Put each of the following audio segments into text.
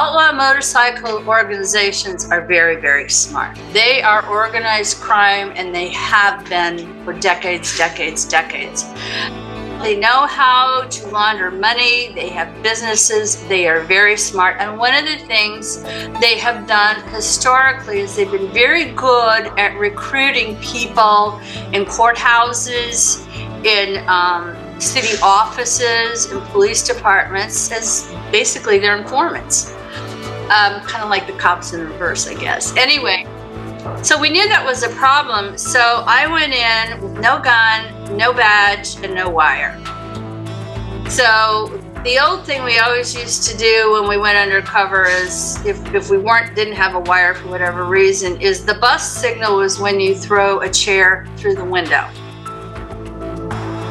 outlaw motorcycle organizations are very, very smart. They are organized crime and they have been for decades, decades, decades. They know how to launder money, they have businesses, they are very smart. And one of the things they have done historically is they've been very good at recruiting people in courthouses, in um, city offices, and police departments as basically their informants. Um, kind of like the cops in reverse, I guess. Anyway, so we knew that was a problem. So I went in with no gun, no badge, and no wire. So the old thing we always used to do when we went undercover is if, if we weren't didn't have a wire for whatever reason is the bus signal was when you throw a chair through the window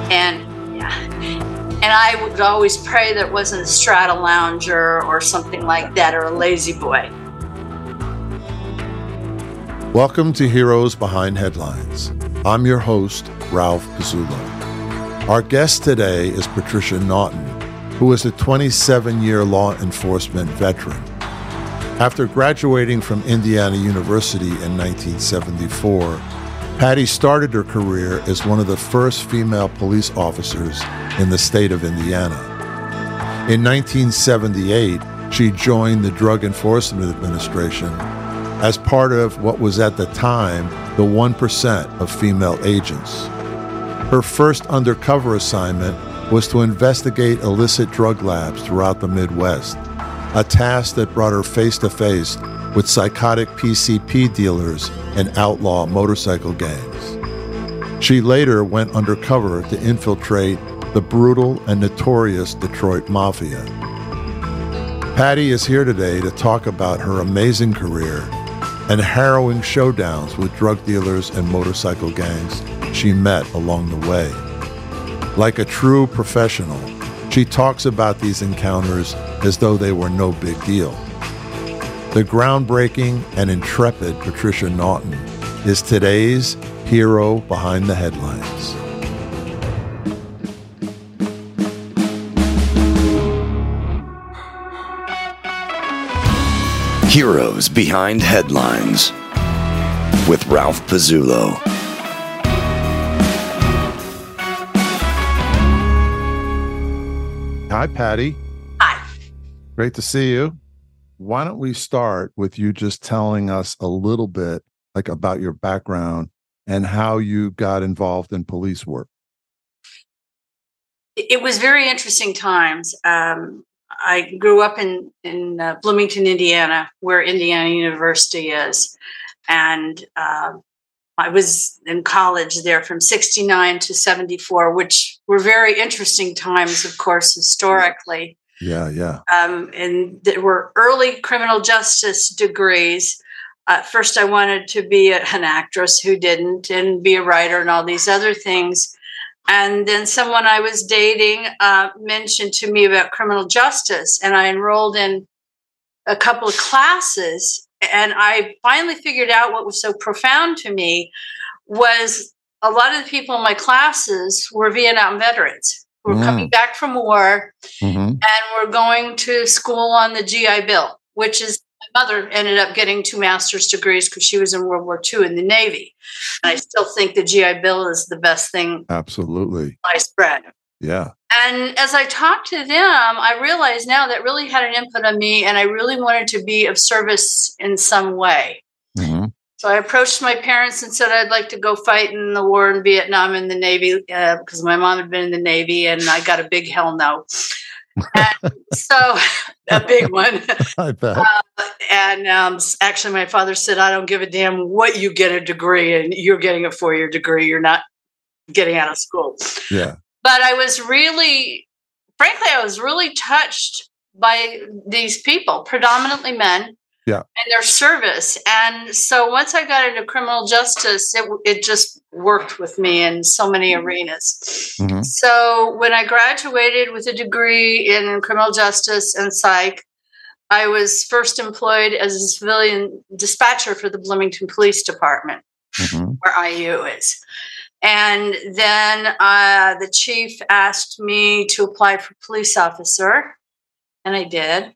and yeah and i would always pray that it wasn't a Stratolounger or something like that or a La-Z-Boy Welcome to Heroes Behind Headlines. I'm your host, Ralph Pezzullo. Our guest today is Patricia Naughton, who is a 27 year law enforcement veteran. After graduating from Indiana University in 1974, Patti started her career as one of the first female police officers in the state of Indiana. In 1978, she joined the Drug Enforcement Administration as part of what was at the time the 1% of female agents. Her first undercover assignment was to investigate illicit drug labs throughout the Midwest, a task that brought her face to face with psychotic PCP dealers and outlaw motorcycle gangs. She later went undercover to infiltrate the brutal and notorious Detroit Mafia. Patti is here today to talk about her amazing career and harrowing showdowns with drug dealers and motorcycle gangs she met along the way. Like a true professional, she talks about these encounters as though they were no big deal. The groundbreaking and intrepid Patricia Naughton is today's hero behind the headlines. Heroes Behind Headlines with Ralph Pezzullo. Hi, Patti. Hi. Great to see you. Why don't we start with you just telling us a little bit like about your background and how you got involved in police work? It was very interesting times. Um, I grew up in in uh, Bloomington, Indiana, where Indiana University is, and uh, I was in college there from 69 to 74, which were very interesting times, of course, historically. Yeah, yeah. Um, and there were early criminal justice degrees. At first, I wanted to be an actress who didn't, and be a writer and all these other things. And then someone I was dating uh, mentioned to me about criminal justice, and I enrolled in a couple of classes and I finally figured out what was so profound to me was a lot of the people in my classes were Vietnam veterans were mm. coming back from war mm-hmm. and were going to school on the GI Bill, which is my mother ended up getting two master's degrees because she was in World War II in the Navy. And I still think the GI Bill is the best thing. Absolutely. Sliced bread. Yeah. And as I talked to them, I realized now that really had an input on me, and I really wanted to be of service in some way. So I approached my parents and said I'd like to go fight in the war in Vietnam in the Navy uh, because my mom had been in the Navy, and I got a big hell no. so a big one. I bet. Uh, and um, actually, my father said, "I don't give a damn what you get a degree, and you're getting a four year degree. You're not getting out of school." Yeah but I was really, frankly, I was really touched by these people, predominantly men, yeah. and their service. And so once I got into criminal justice, it, it just worked with me in so many arenas. Mm-hmm. So when I graduated with a degree in criminal justice and psych, I was first employed as a civilian dispatcher for the Bloomington Police Department, mm-hmm. where IU is. And then uh, the chief asked me to apply for police officer, and I did.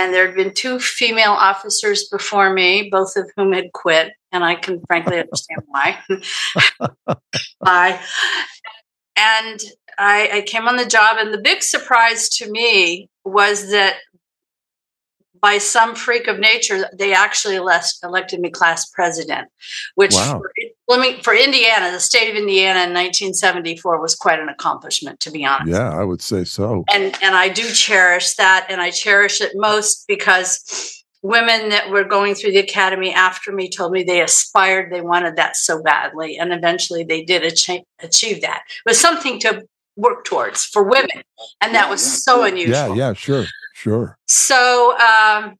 And there had been two female officers before me, both of whom had quit, and I can frankly understand why. why? And I, I came on the job, and the big surprise to me was that by some freak of nature, they actually elected me class president, which wow. for, let me, for Indiana, the state of Indiana in 1974 was quite an accomplishment, to be honest. Yeah, I would say so. And and I do cherish that, and I cherish it most because women that were going through the academy after me told me they aspired, they wanted that so badly, and eventually they did achieve, achieve that. It was something to work towards for women, and that was so unusual. Yeah, yeah, sure. Sure. So um,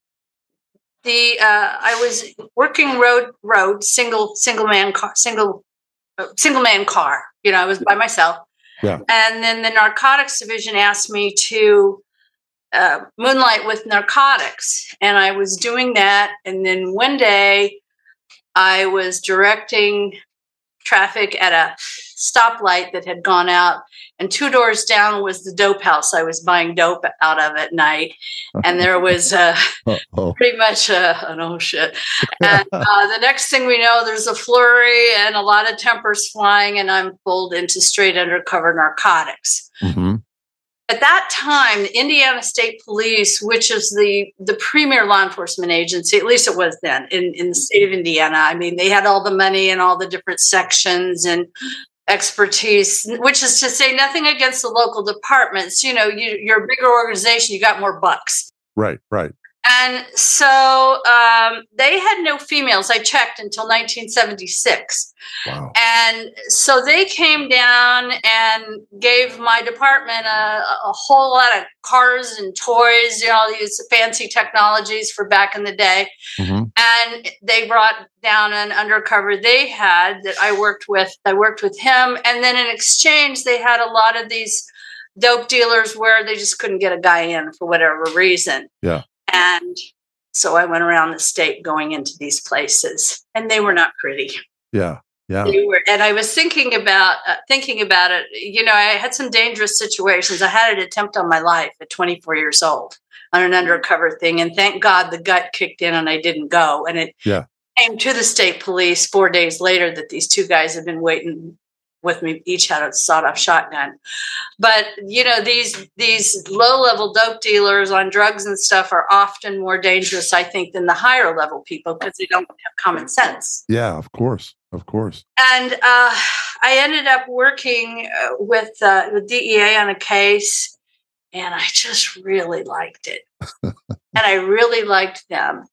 the uh, I was working road road single single man car single uh, single man car. You know, I was by myself. Yeah. And then the narcotics division asked me to uh, moonlight with narcotics, and I was doing that. And then one day, I was directing traffic at a stoplight that had gone out and two doors down was the dope house. I was buying dope out of at night and there was uh, pretty much uh, an oh shit. And uh, the next thing we know there's a flurry and a lot of tempers flying and i'm pulled into straight undercover narcotics. Mm-hmm at that time, the Indiana State Police, which is the the premier law enforcement agency, at least it was then in, in the state of Indiana. I mean, they had all the money and all the different sections and expertise, which is to say nothing against the local departments. You know, you, you're a bigger organization, you got more bucks. Right, right. And so um, they had no females. I checked until 1976. Wow. And so they came down and gave my department a, a, whole lot of cars and toys, you know, these fancy technologies for back in the day. Mm-hmm. And they brought down an undercover they had that I worked with. I worked with him. And then in exchange, they had a lot of these dope dealers where they just couldn't get a guy in for whatever reason. Yeah. And so I went around the state going into these places, and they were not pretty. Yeah. Yeah. They were, and I was thinking about uh, thinking about it. You know, I had some dangerous situations. I had an attempt on my life at 24 years old on an undercover thing, and thank God the gut kicked in and I didn't go. And it yeah. came to the state police four days later that these two guys had been waiting with me each had a sawed-off shotgun. But you know these these low-level dope dealers on drugs and stuff are often more dangerous i think than the higher level people because they don't have common sense. Yeah of course of course. And uh, i ended up working uh, with uh, the dea on a case and i just really liked it. And i really liked them.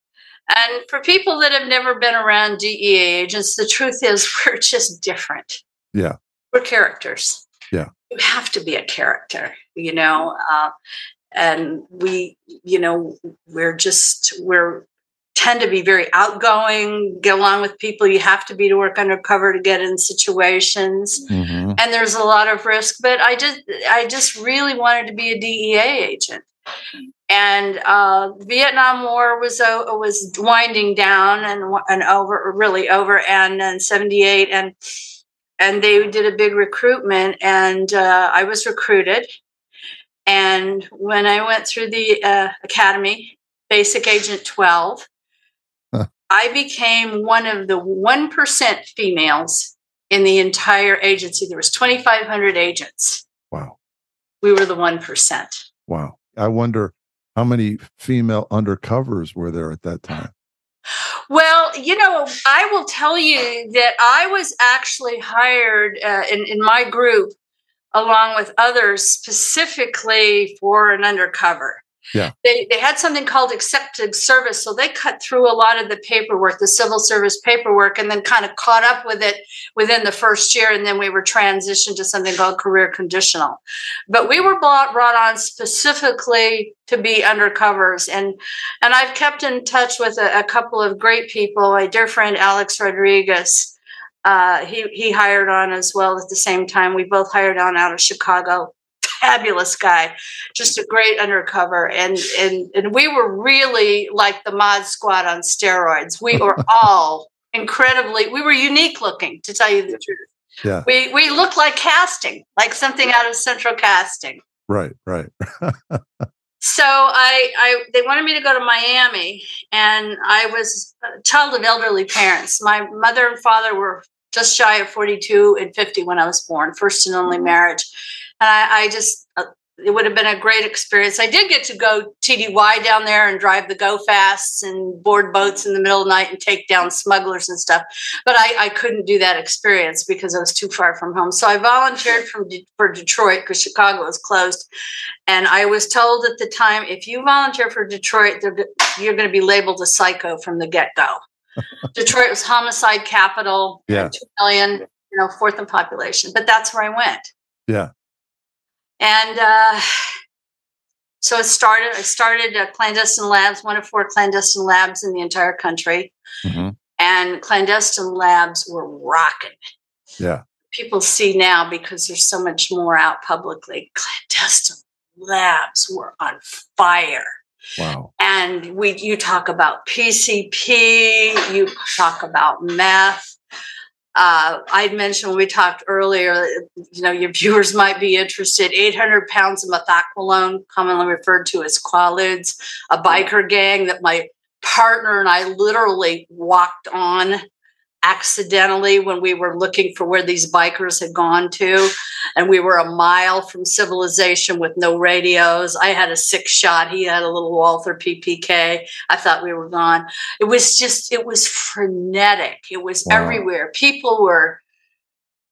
And for people that have never been around dea agents the truth is we're just different yeah. We're characters. Yeah. You have to be a character, you know. Uh, and we, you know, we're just, we're, tend to be very outgoing, get along with people. You have to be to work undercover to get in situations, mm-hmm. and there's a lot of risk. But I just, I just really wanted to be a DEA agent, and uh, Vietnam War was uh, was winding down and and over, really over, and then '78, and and they did a big recruitment and uh, i was recruited. And when i went through the uh, academy basic agent 12 huh. i became one of the 1% females in the entire agency. There was 2500 agents. Wow. We were the 1% wow. I wonder how many female undercovers were there at that time well, you know, I will tell you that I was actually hired uh, in, in my group along with others specifically for an undercover. Yeah. They, they had something called accepted service. So they cut through a lot of the paperwork, the civil service paperwork, and then kind of caught up with it within the first year. And then we were transitioned to something called career conditional. But we were brought, brought on specifically to be undercovers. And, and I've kept in touch with a, a couple of great people. My dear friend Alex Rodriguez. Uh, he he hired on as well at the same time. We both hired on out of Chicago fabulous guy, just a great undercover. And and and we were really like the mod squad on steroids. We were all incredibly we were unique looking, to tell you the truth. Yeah. We we looked like casting, like something out of central casting. Right, right. so I, I they wanted me to go to Miami, and I was a child of elderly parents. My mother and father were just shy of 42 and 50 when I was born, first and only marriage. And I, I just uh, it would have been a great experience. I did get to go TDY down there and drive the go fasts and board boats in the middle of the night and take down smugglers and stuff. But I, I couldn't do that experience because I was too far from home. So I volunteered from De- for Detroit because Chicago was closed. And I was told at the time, if you volunteer for Detroit, you're going to be labeled a psycho from the get go. Detroit was homicide capital. Yeah. Two million, you know, fourth in population. But that's where I went. Yeah. And uh, so it started. I started uh, clandestine labs, one of four clandestine labs in the entire country, mm-hmm. and clandestine labs were rocking. Yeah, people see now because there's so much more out publicly. Clandestine labs were on fire. Wow. And we, you talk about PCP, you talk about meth, uh, I'd mentioned when we talked earlier, you know, your viewers might be interested. 800 pounds of methaqualone, commonly referred to as quaaludes, a biker gang that my partner and I literally walked on accidentally when we were looking for where these bikers had gone to. And we were a mile from civilization with no radios. I had a six shot. He had a little Walther PPK. I thought we were gone. It was just, it was frenetic. It was wow. everywhere. People were,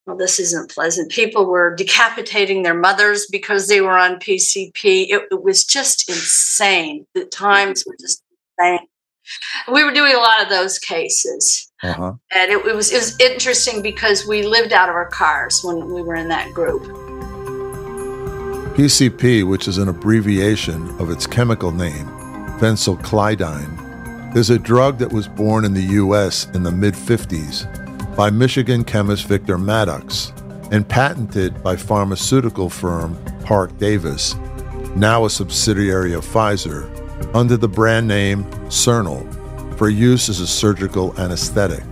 well, this isn't pleasant. People were decapitating their mothers because they were on PCP. It, it was just insane. The times were just insane. We were doing a lot of those cases. Uh-huh. And it, it, was it was interesting because we lived out of our cars when we were in that group. PCP, which is an abbreviation of its chemical name, phencyclidine, is a drug that was born in the U.S. in the mid 50s by Michigan chemist Victor Maddox and patented by pharmaceutical firm Parke-Davis, now a subsidiary of Pfizer, under the brand name Sernyl for use as a surgical anesthetic.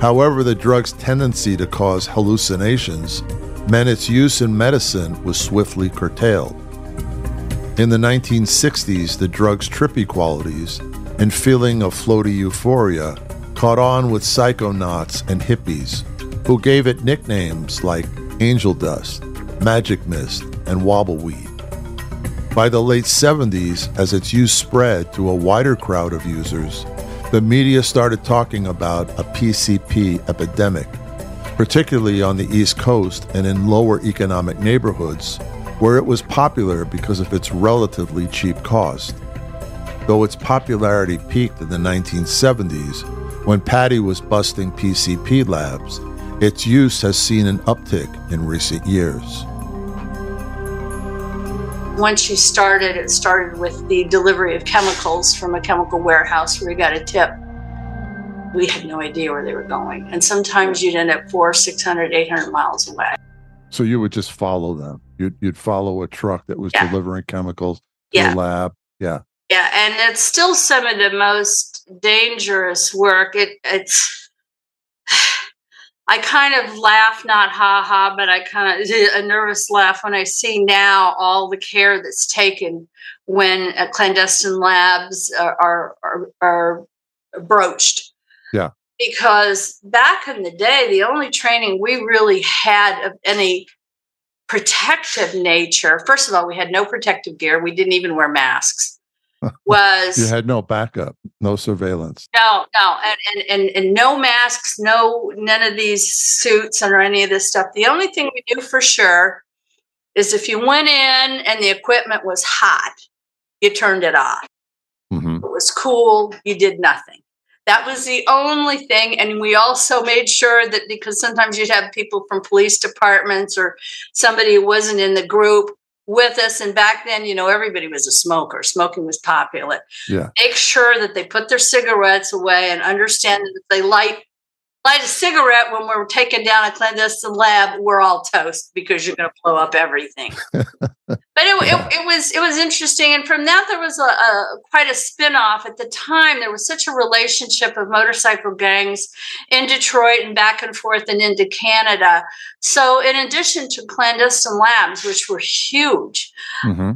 However, the drug's tendency to cause hallucinations meant its use in medicine was swiftly curtailed. In the 1960s, the drug's trippy qualities and feeling of floaty euphoria caught on with psychonauts and hippies, who gave it nicknames like angel dust, magic mist, and wobbleweed. By the late 70s, as its use spread to a wider crowd of users, the media started talking about a PCP epidemic, particularly on the East Coast and in lower economic neighborhoods, where it was popular because of its relatively cheap cost. Though its popularity peaked in the 1970s, when Patti was busting PCP labs, its use has seen an uptick in recent years once you started, it started with the delivery of chemicals from a chemical warehouse where we got a tip. We had no idea where they were going. And sometimes you'd end up four, 600, 800 miles away. So you would just follow them. You'd, you'd follow a truck that was yeah. delivering chemicals to yeah. the lab. Yeah. Yeah. And it's still some of the most dangerous work. It, it's, I kind of laugh, not ha ha, but I kind of a nervous laugh when I see now all the care that's taken when uh, clandestine labs are, are, are, are broached. Yeah. Because back in the day, the only training we really had of any protective nature, first of all, we had no protective gear. We didn't even wear masks was you had no backup, no surveillance. No, no, and, and and and no masks, no none of these suits or any of this stuff. The only thing we knew for sure is if you went in and the equipment was hot, you turned it off. Mm-hmm. It was cool, you did nothing. That was the only thing. And we also made sure that because sometimes you'd have people from police departments or somebody who wasn't in the group with us. And back then, you know, everybody was a smoker. Smoking was popular. Yeah. Make sure that they put their cigarettes away and understand that if they light light a cigarette when we're taking down a clandestine lab, we're all toast because you're going to blow up everything. but it, it, it, was it was interesting, and from that there was a, a quite a spin-off. At the time, there was such a relationship of motorcycle gangs in Detroit and back and forth and into Canada. So, in addition to clandestine labs, which were huge. Mm-hmm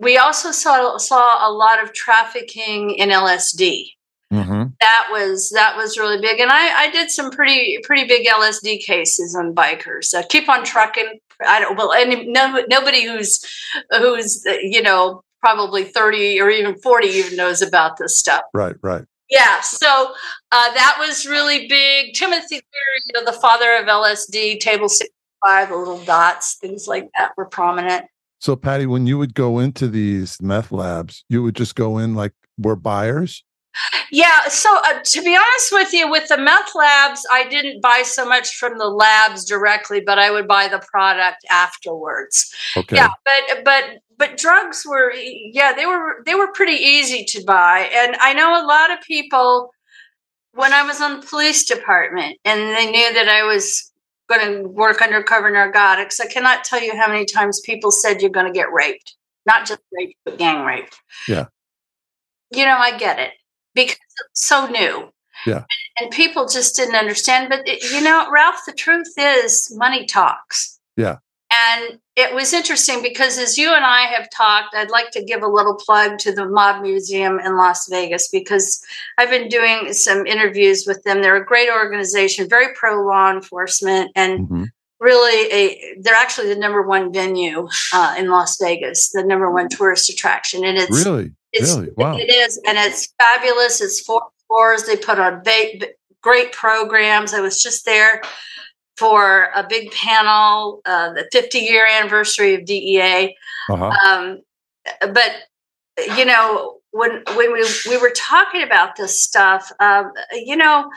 we also saw saw a lot of trafficking in LSD. Mm-hmm. That was that was really big, and I, I did some pretty pretty big LSD cases on bikers. Uh, keep on trucking. I don't well, any no, nobody who's who's you know probably thirty or even forty even knows about this stuff. Right, right. Yeah, so uh, that was really big. Timothy Leary, you know, the father of LSD, table six five, the little dots, things like that were prominent. So, Patti, when you would go into these meth labs, you would just go in like we're buyers. Yeah. So, uh, to be honest with you, with the meth labs, I didn't buy so much from the labs directly, but I would buy the product afterwards. Okay. Yeah, but but but drugs were yeah they were they were pretty easy to buy, and I know a lot of people when I was on the police department, and they knew that I was going to work undercover narcotics. I cannot tell you how many times people said you're going to get raped, not just raped, but gang raped. Yeah. You know, I get it because it's so new. Yeah. And, and people just didn't understand. But, it, you know, Ralph, the truth is money talks. Yeah. And it was interesting because as you and I have talked, I'd like to give a little plug to the Mob Museum in Las Vegas because I've been doing some interviews with them. They're a great organization, very pro law enforcement, and Mm-hmm. really a they're actually the number one venue uh, in Las Vegas, the number one tourist attraction. And it's Really? It's, Really? Wow. It is, and it's fabulous. It's four floors. They put on ba- great programs. I was just there for a big panel, uh, the 50 year anniversary of DEA. Uh-huh. Um, but you know, when when we we were talking about this stuff, um, you know,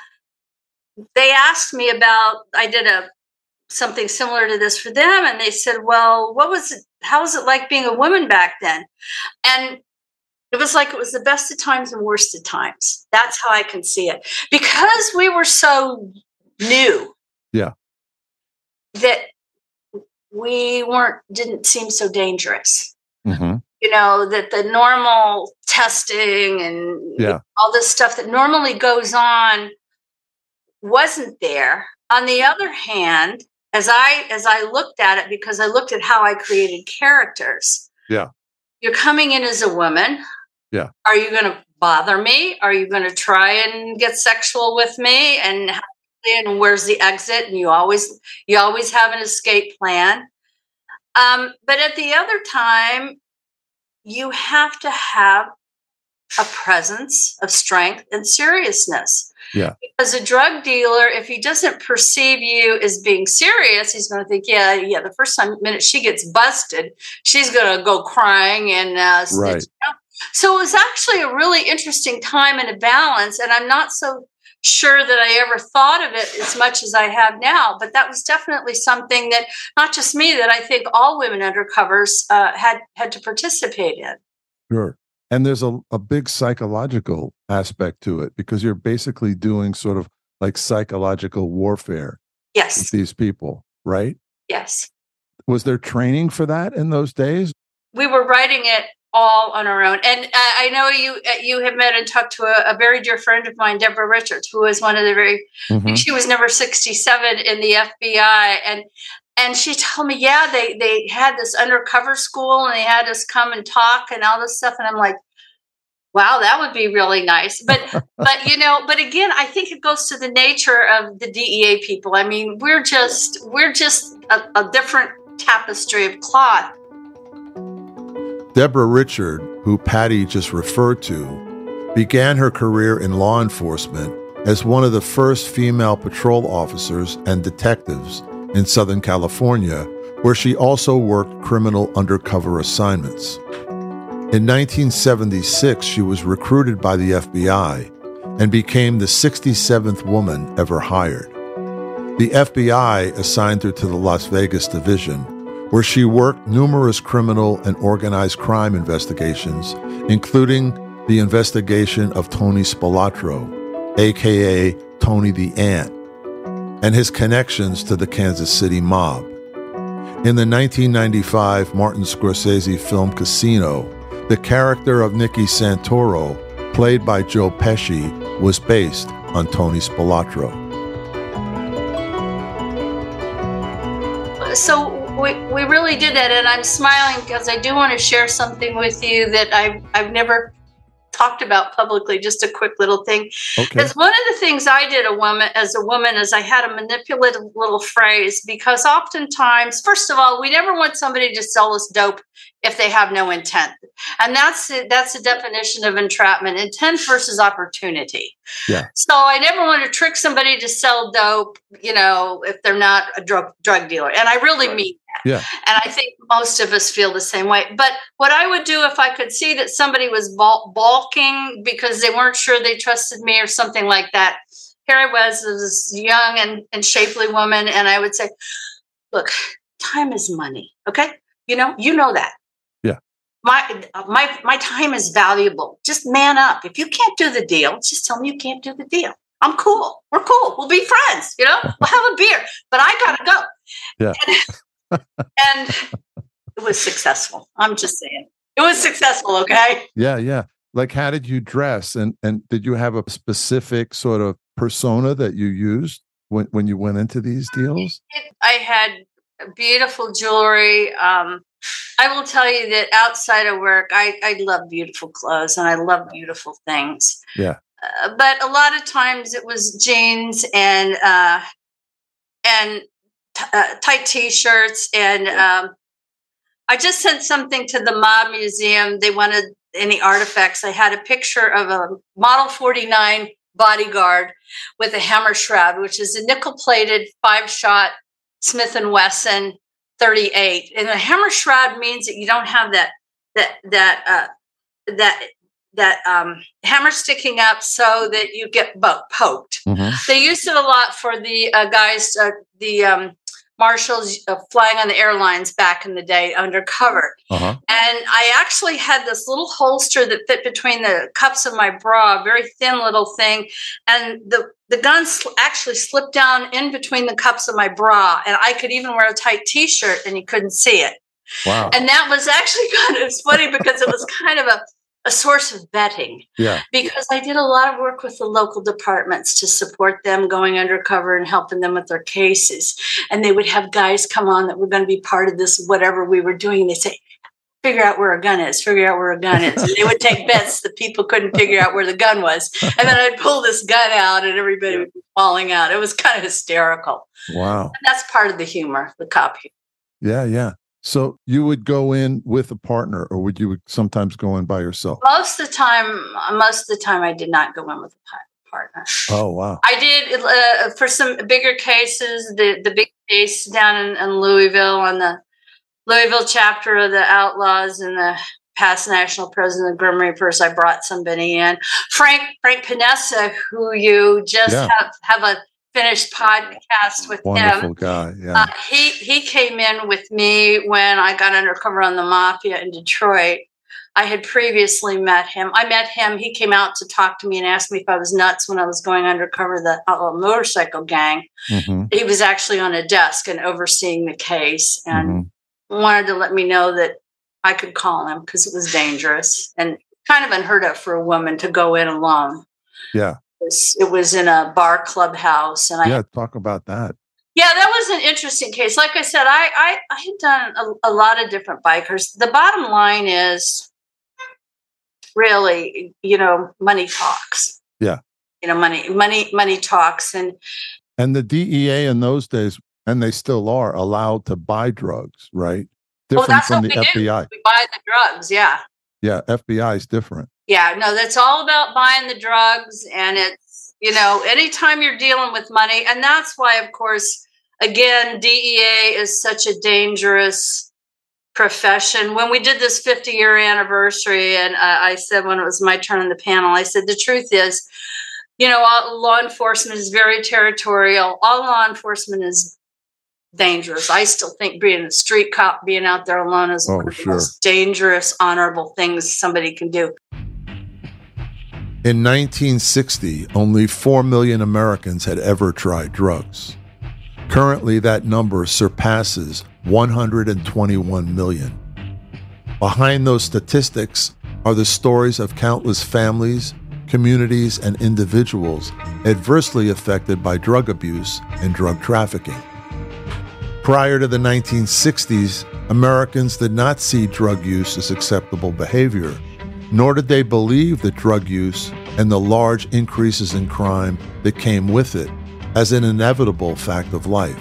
they asked me about. I did a something similar to this for them, and they said, "Well, what was it? How was it like being a woman back then?" And it was like it was the best of times and worst of times. That's how I can see it because we were so new. Yeah. That we weren't didn't seem so dangerous Mm-hmm. you know that the normal testing and Yeah. all this stuff that normally goes on wasn't there on the other hand as i as i looked at it because i looked at how i created characters Yeah. you're coming in as a woman Yeah. are you going to bother me are you going to try and get sexual with me and and where's the exit and you always you always have an escape plan um, but at the other time you have to have a presence of strength and seriousness Yeah. because a drug dealer if he doesn't perceive you as being serious he's going to think yeah yeah the first time minute she gets busted she's going to go crying and uh, Right. So it was actually a really interesting time and a balance and i'm not so sure that I ever thought of it as much as I have now, but that was definitely something that not just me, that I think all women undercovers uh, had had to participate in. Sure. And there's a, a big psychological aspect to it because you're basically doing sort of like psychological warfare with Yes, these people, right? yes. Was there training for that in those days? We were writing it all on our own, and uh, I know you uh, you have met and talked to a, a very dear friend of mine, Deborah Richards, who was one of the very Mhm. she was number 67 in the FBI and and she told me yeah they they had this undercover school and they had us come and talk and all this stuff. And I'm like wow that would be really nice. But but you know but again I think it goes to the nature of the DEA people. I mean we're just we're just a, a different tapestry of cloth Deborah Richard, who Patti just referred to, began her career in law enforcement as one of the first female patrol officers and detectives in Southern California, where she also worked criminal undercover assignments. In 1976, she was recruited by the FBI and became the 67th woman ever hired. The FBI assigned her to the Las Vegas division, where she worked numerous criminal and organized crime investigations, including the investigation of Tony Spilotro, aka Tony the Ant, and his connections to the Kansas City mob. In the 1995 Martin Scorsese film Casino, the character of Nicky Santoro, played by Joe Pesci, was based on Tony Spilotro. so we, we really did that. And I'm smiling because I do want to share something with you that I've, I've never talked about publicly. Just a quick little thing. Okay. Because one of the things I did a woman as a woman is I had a manipulative little phrase because oftentimes, first of all, we never want somebody to sell us dope if they have no intent, and that's that's the definition of entrapment: intent versus opportunity. Yeah. So I never want to trick somebody to sell dope, you know, if they're not a drug drug dealer, and I really mean that. Yeah. And I think most of us feel the same way. But what I would do if I could see that somebody was bal- balking because they weren't sure they trusted me or something like that, here I was, this young and, and shapely woman, and I would say, "Look, time is money. Okay, you know, you know that. My my my time is valuable. Just man up. If you can't do the deal, just tell me you can't do the deal. I'm cool. We're cool. We'll be friends. You know, we'll have a beer. But I gotta go. Yeah. and it was successful. I'm just saying. It was successful, okay? Yeah, yeah. Like how did you dress and and did you have a specific sort of persona that you used when when you went into these deals? I had beautiful jewelry. Um, I will tell you that outside of work, I, I love beautiful clothes and I love beautiful things. Yeah. Uh, but a lot of times it was jeans and uh, and t- uh, tight t-shirts and um, I just sent something to the Mob Museum. They wanted any artifacts. I had a picture of a Model 49 bodyguard with a hammer shroud, which is a nickel-plated five-shot Smith and Wesson 38. And a hammer shroud means that you don't have that that that uh, that that um, hammer sticking up so that you get bo- poked. Mhm. They used it a lot for the uh, guys, uh, the um, marshals uh, flying on the airlines back in the day undercover. Uh-huh. And I actually had this little holster that fit between the cups of my bra, a very thin little thing. And the, the gun sl- actually slipped down in between the cups of my bra. And I could even wear a tight t shirt and you couldn't see it. Wow. And that was actually kind of funny because it was kind of a, a source of betting Yeah. because I did a lot of work with the local departments to support them going undercover and helping them with their cases. And they would have guys come on that were going to be part of this, whatever we were doing. And they say, figure out where a gun is, figure out where a gun is. And they would take bets that people couldn't figure out where the gun was. And then I'd pull this gun out and everybody would be falling out. It was kind of hysterical. Wow. And that's part of the humor, the cop humor. Yeah, yeah. So you would go in with a partner or would you sometimes go in by yourself? Most of the time, most of the time I did not go in with a partner. Oh, wow. I did uh, for some bigger cases. The the big case down in, in Louisville on the Louisville chapter of the Outlaws and the past national president of Grim Reapers. I brought somebody in, Frank Frank Panessa, who you just Yeah. have have a finished podcast with Wonderful him. guy. Yeah. Uh, he he came in with me when I got undercover on the mafia in Detroit. I had previously met him. I met him. He came out to talk to me and asked me if I was nuts when I was going undercover the outlaw motorcycle gang. hmm He was actually on a desk and overseeing the case and hmm wanted to let me know that I could call him because it was dangerous and kind of unheard of for a woman to go in alone. Yeah. It was, it was in a bar clubhouse and I Yeah. Talk about that. yeah, that was an interesting case. Like I said, I I, I had done a, a lot of different bikers. The bottom line is really, you know, money talks. Yeah. You know, money, money, money talks, and And the DEA in those days, and they still are, allowed to buy drugs, right? well, Different that's from the we do. FBI. We buy the drugs. Yeah, Yeah, FBI is different. yeah. No, that's all about buying the drugs, and it's you know, anytime you're dealing with money, and that's why, of course, again, DEA is such a dangerous profession. When we did this 50 year anniversary, and uh, I said when it was my turn on the panel, I said the truth is, you know, all, law enforcement is very territorial. All law enforcement is dangerous. I still think being a street cop, being out there alone, is Oh, one of the most dangerous, honorable things somebody can do. In 1960, only 4 million Americans had ever tried drugs. Currently, that number surpasses 121 million. Behind those statistics are the stories of countless families, communities, and individuals adversely affected by drug abuse and drug trafficking. Prior to the 1960s, Americans did not see drug use as acceptable behavior, nor did they believe that drug use and the large increases in crime that came with it as an inevitable fact of life.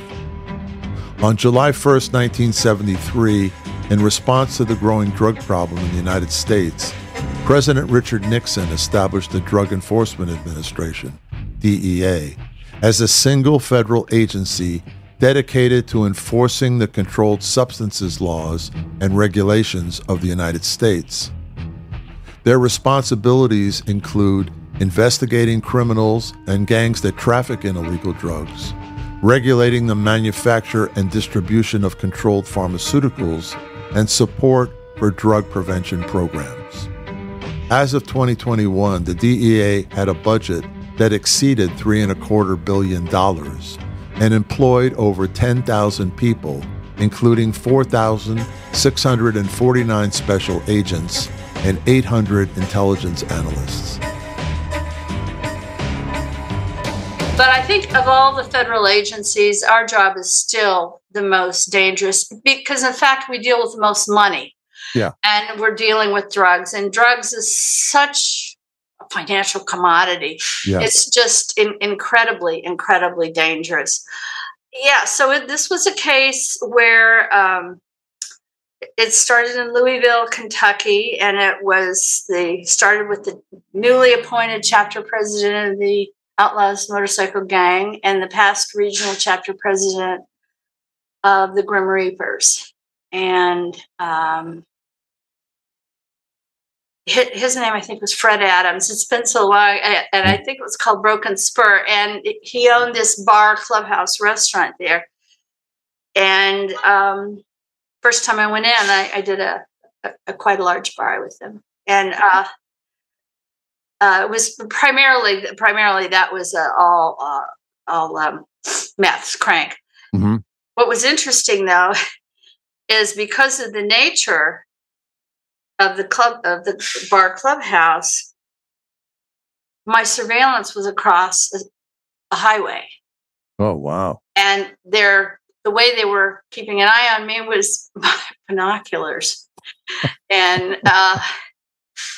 On July 1, 1973, in response to the growing drug problem in the United States, President Richard Nixon established the Drug Enforcement Administration, DEA, as a single federal agency dedicated to enforcing the controlled substances laws and regulations of the United States. Their responsibilities include investigating criminals and gangs that traffic in illegal drugs, regulating the manufacture and distribution of controlled pharmaceuticals, and support for drug prevention programs. As of 2021, the DEA had a budget that exceeded three and a quarter billion dollars and employed over 10,000 people, including 4,649 special agents and 800 intelligence analysts. But I think of all the federal agencies, our job is still the most dangerous because, in fact, we deal with the most money. Yeah. And we're dealing with drugs, and drugs is such financial commodity. Yeah. It's just in, incredibly, incredibly dangerous. Yeah. So it, this was a case where um, it started in Louisville, Kentucky, and it was the started with the newly appointed chapter president of the Outlaws Motorcycle Gang and the past regional chapter president of the Grim Reapers. And um, his name, I think, was Fred Adams. It's been so long, and I think it was called Broken Spur. And he owned this bar, clubhouse, restaurant there. And um, first time I went in, I, I did a, a, a quite a large bar with him. And uh, uh, it was primarily primarily that was uh, all uh, all um, meths crank. Mhm. What was interesting though is because of the nature of the club of the bar clubhouse, my surveillance was across a, a highway, Oh, wow. and their the way they were keeping an eye on me was binoculars, and. Uh,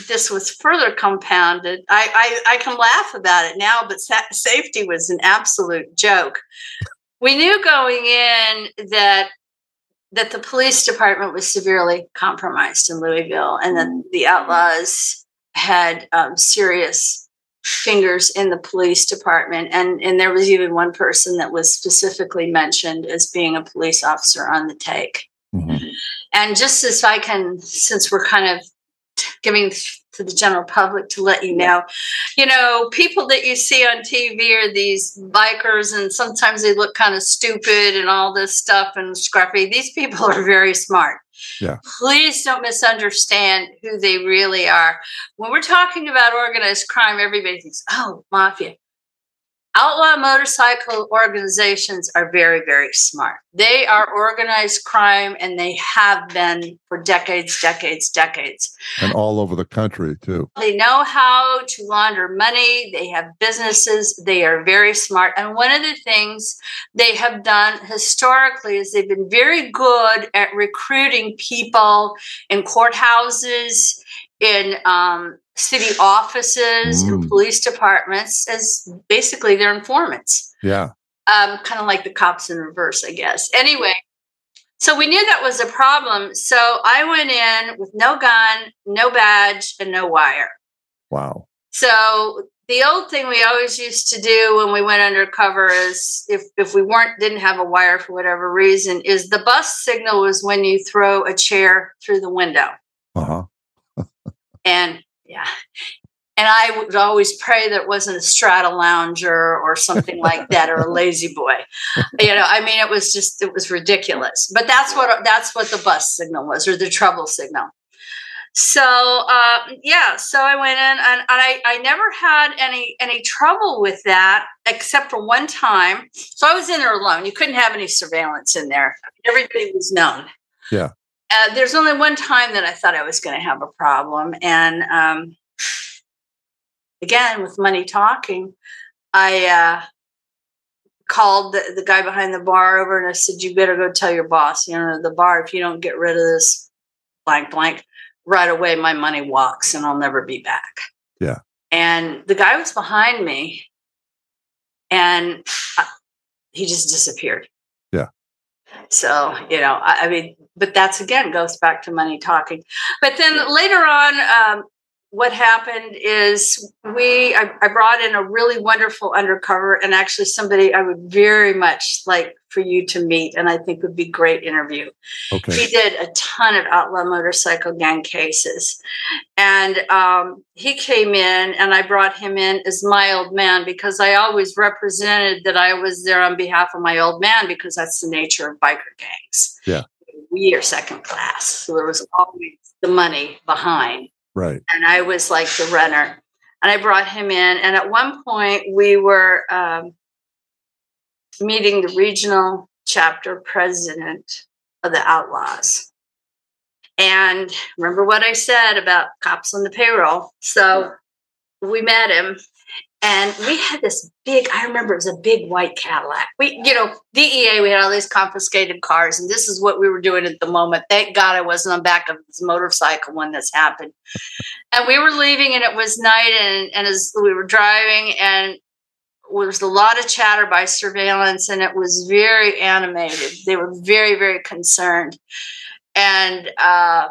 this was further compounded. I, I, I can laugh about it now, but sa- safety was an absolute joke. We knew going in that that the police department was severely compromised in Louisville, and that the outlaws had um, serious fingers in the police department, and and there was even one person that was specifically mentioned as being a police officer on the take. Mhm. And just as I can, since we're kind of giving to the general public to let you know, you know, people that you see on TV are these bikers, and sometimes they look kind of stupid and all this stuff and scruffy. These people are very smart. Yeah. Please don't misunderstand who they really are. When we're talking about organized crime, everybody thinks, oh, mafia. Outlaw motorcycle organizations are very, very smart. They are organized crime and they have been for decades, decades, decades. And all over the country, too. They know how to launder money. They have businesses. They are very smart. And one of the things they have done historically is they've been very good at recruiting people in courthouses, in um, city offices, in Mm. police departments as basically their informants Yeah. um, kind of like the cops in reverse, I guess. Anyway, so we knew that was a problem. So I went in with no gun, no badge, and no wire. Wow. So the old thing we always used to do when we went undercover is if if we weren't didn't have a wire for whatever reason is the bus signal was when you throw a chair through the window. Uh huh. And yeah. And I would always pray that it wasn't a Stratolounger or something like that or a La-Z-Boy. You know, I mean it was just it was ridiculous. But that's what that's what the bus signal was or the trouble signal. So uh, yeah, so I went in and, and I, I never had any any trouble with that except for one time. So I was in there alone. You couldn't have any surveillance in there. Everybody was known. Yeah. Uh, there's only one time that I thought I was going to have a problem, and um, again with money talking, I uh, called the, the guy behind the bar over and I said, You better go tell your boss, you know, the bar, if you don't get rid of this blank blank right away, my money walks and I'll never be back. Yeah. And the guy was behind me and uh, he just disappeared. So, you know, I, I mean, but that's again goes back to money talking. But then later on, um, what happened is we I, I, brought in a really wonderful undercover and actually somebody i would very much like for you to meet and i think would be great interview okay he did a ton of outlaw motorcycle gang cases and um, he came in and i brought him in as my old man because i always represented that i was there on behalf of my old man because that's the nature of biker gangs yeah we are second class so there was always the money behind Right. And I was like the runner. And I brought him in. And at one point, we were um, meeting the regional chapter president of the Outlaws. And remember what I said about cops on the payroll. So we met him and we had this big, I remember it was a big white Cadillac. We, you know, DEA, we had all these confiscated cars, and this is what we were doing at the moment. Thank God I wasn't on back of this motorcycle when this happened. and we were leaving, and it was night, and, and as we were driving, and there was a lot of chatter by surveillance, and it was very animated. They were very, very concerned. And uh,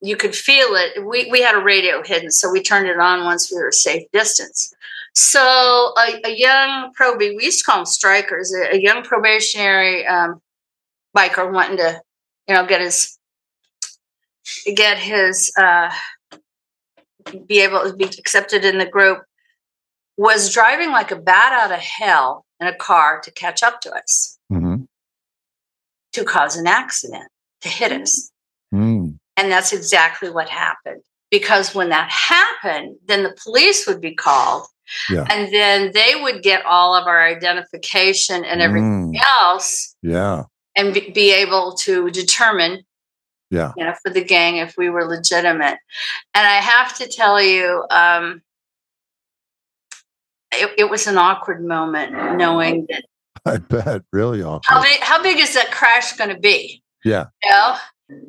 you could feel it. We, we had a radio hidden, so we turned it on once we were a safe distance. So a, a young probie, we used to call them strikers, a, a young probationary um, biker wanting to, you know, get his get his uh, be able to be accepted in the group was driving like a bat out of hell in a car to catch up to us mm-hmm. to cause an accident to hit us mm. And that's exactly what happened. Because when that happened, then the police would be called. Yeah. And then they would get all of our identification and everything Mm. else Yeah. and be, be able to determine, Yeah. you know, for the gang if we were legitimate. And I have to tell you, um, it, it was an awkward moment knowing that I bet. Really how awkward. big, how big is that crash going to be? Yeah. You know?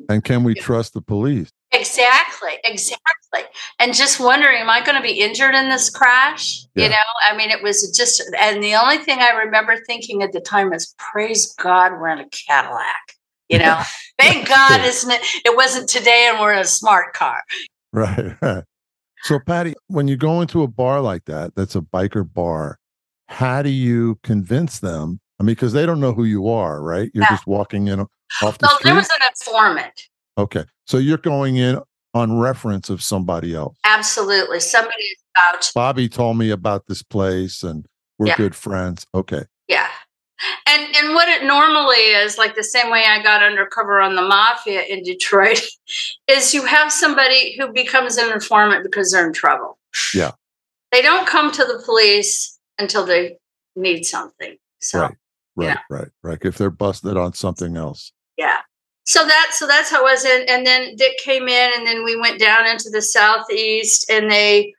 And can we trust the police? Exactly, exactly. And just wondering, am I going to be injured in this crash? Yeah. You know, I mean, it was just, and the only thing I remember thinking at the time is, praise God, we're in a Cadillac. You know, thank God, isn't it? It wasn't today and we're in a smart car. Right. Right. So, Patti, when you go into a bar like that, that's a biker bar, how do you convince them? I mean, because they don't know who you are, right? You're Yeah. just walking in off the street. there was an informant. okay. So you're going in on reference of somebody else. Absolutely. Somebody vouched. Bobby told me about this place and we're Yeah. good friends. Okay. Yeah. And and what it normally is, like the same way I got undercover on the mafia in Detroit, is you have somebody who becomes an informant because they're in trouble. Yeah. They don't come to the police until they need something. So Right. Right. Yeah. Right. Right. If they're busted on something else. yeah. So that so that's how it was. And, and then Dick came in and then we went down into the southeast and they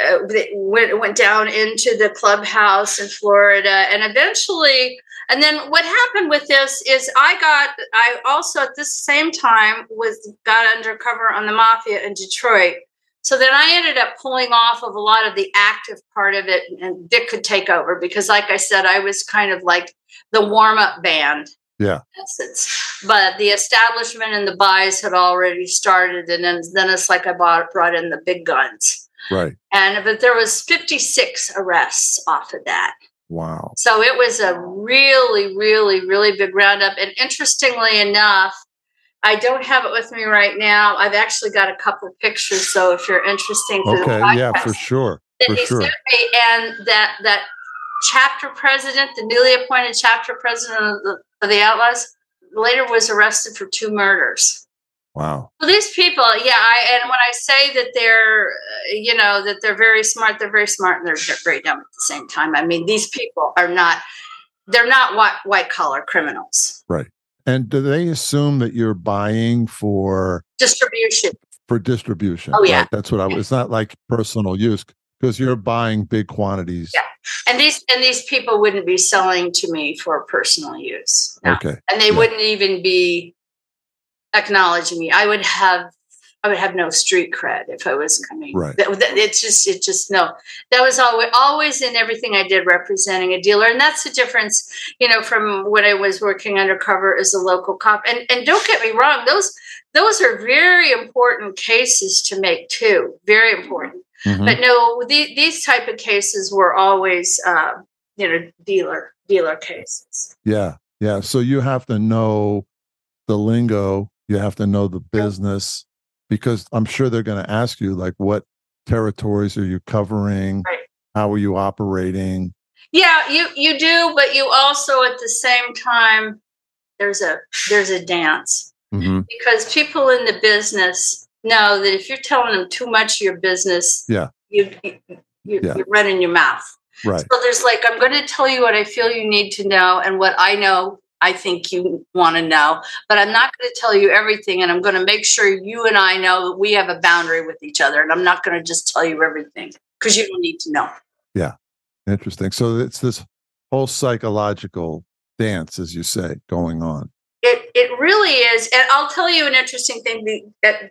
uh, they went, went down into the clubhouse in Florida, and eventually, and then what happened with this is I got I also at this same time was got undercover on the mafia in Detroit. So then I ended up pulling off of a lot of the active part of it, and Dick could take over because, like I said, I was kind of like the warm up band. Yeah. essence. But the establishment and the buys had already started, and then then it's like I bought brought in the big guns Right. and but there was 56 arrests off of that Wow. so it was a really really really big roundup and interestingly enough i don't have it with me right now i've actually got a couple of pictures so if you're interested for the Okay. Yeah, for sure. that For sure. sent me, and that that chapter president the newly appointed chapter president of the, of the outlaws later was arrested for two murders Wow. well, these people, yeah, I and when I say that they're, uh, you know, that they're very smart, they're very smart and they're very dumb at the same time. I mean, these people are not, they're not white white collar criminals. Right. And do they assume that you're buying for Distribution, for distribution? Oh, yeah. Right? That's what I was. It's not like personal use because you're buying big quantities. Yeah. And these and these people wouldn't be selling to me for personal use. No. Okay. And they Yeah. wouldn't even be acknowledging me. I would have I would have no street cred if I was coming. Right. That- that- It's just it just no. That was always always in everything I did representing a dealer. And that's the difference, you know, from when I was working undercover as a local cop. And and don't get me wrong, those those are very important cases to make too. Very important. Mhm. But no, the, these type of cases were always, uh, you know, dealer dealer cases. Yeah. Yeah. So you have to know the lingo, you have to know the business because I'm sure they're going to ask you, like, what territories are you covering? Right. How are you operating? Yeah, you you do, but you also at the same time there's a there's a dance hmm because people in the business know that if you're telling them too much of your business, Yeah. you, you, you Yeah. you're running your mouth. Right. So there's like, I'm going to tell you what I feel you need to know and what I know I think you want to know, but I'm not going to tell you everything. And I'm going to make sure you and I know that we have a boundary with each other. And I'm not going to just tell you everything because you don't need to know. Yeah, interesting. So it's this whole psychological dance, as you say, going on. It, it really is. And I'll tell you an interesting thing that-